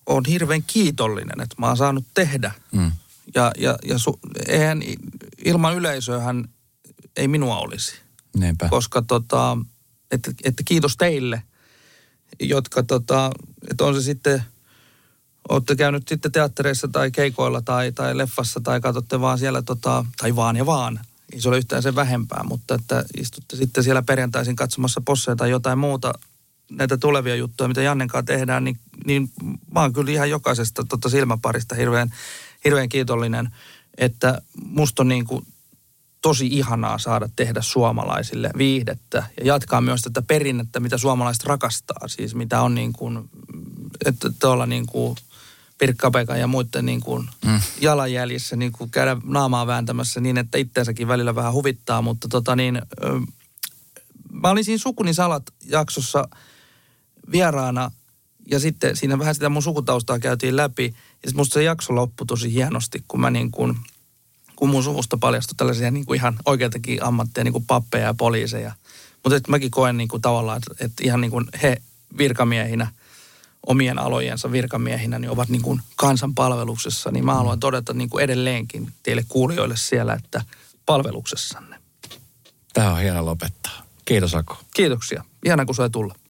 on hirveän kiitollinen, että mä oon saanut tehdä. Mm. Ja, ja, ja su, eihän ilman yleisöähän ei minua olisi. Niinpä. Koska tota, että, että kiitos teille, jotka tota, että on se sitten, olette käynyt sitten teattereissa tai keikoilla tai, tai leffassa tai katsotte vaan siellä tota, tai vaan ja vaan. Ei se ole yhtään sen vähempää, mutta että istutte sitten siellä perjantaisin katsomassa posseja tai jotain muuta näitä tulevia juttuja, mitä Jannen kanssa tehdään, niin, niin mä oon kyllä ihan jokaisesta tota silmäparista hirveän, hirveän kiitollinen, että musta on niin kuin tosi ihanaa saada tehdä suomalaisille viihdettä ja jatkaa myös tätä perinnettä, mitä suomalaiset rakastaa. Siis mitä on niin kuin, että tuolla niin kuin Pirkka-Pekan ja muiden niin kuin mm. jalanjäljissä niin kuin käydä naamaa vääntämässä niin, että itseänsäkin välillä vähän huvittaa, mutta tota niin, ö, mä olin siinä Sukuni Salat jaksossa vieraana ja sitten siinä vähän sitä mun sukutaustaa käytiin läpi ja musta se jakso loppui tosi hienosti, kun mä niin kuin, kun mun suvusta paljastui tällaisia niin kuin ihan oikeitakin ammatteja, niin kuin pappeja ja poliiseja. Mutta mäkin koen niin kuin tavallaan, että, että ihan niin kuin he virkamiehinä, omien alojensa virkamiehinä, niin ovat niin kuin kansan palveluksessa. Niin mä haluan todeta niin kuin edelleenkin teille kuulijoille siellä, että palveluksessanne. Tämä on hieno lopettaa. Kiitos Aku. Kiitoksia. Ihana kun sai tulla.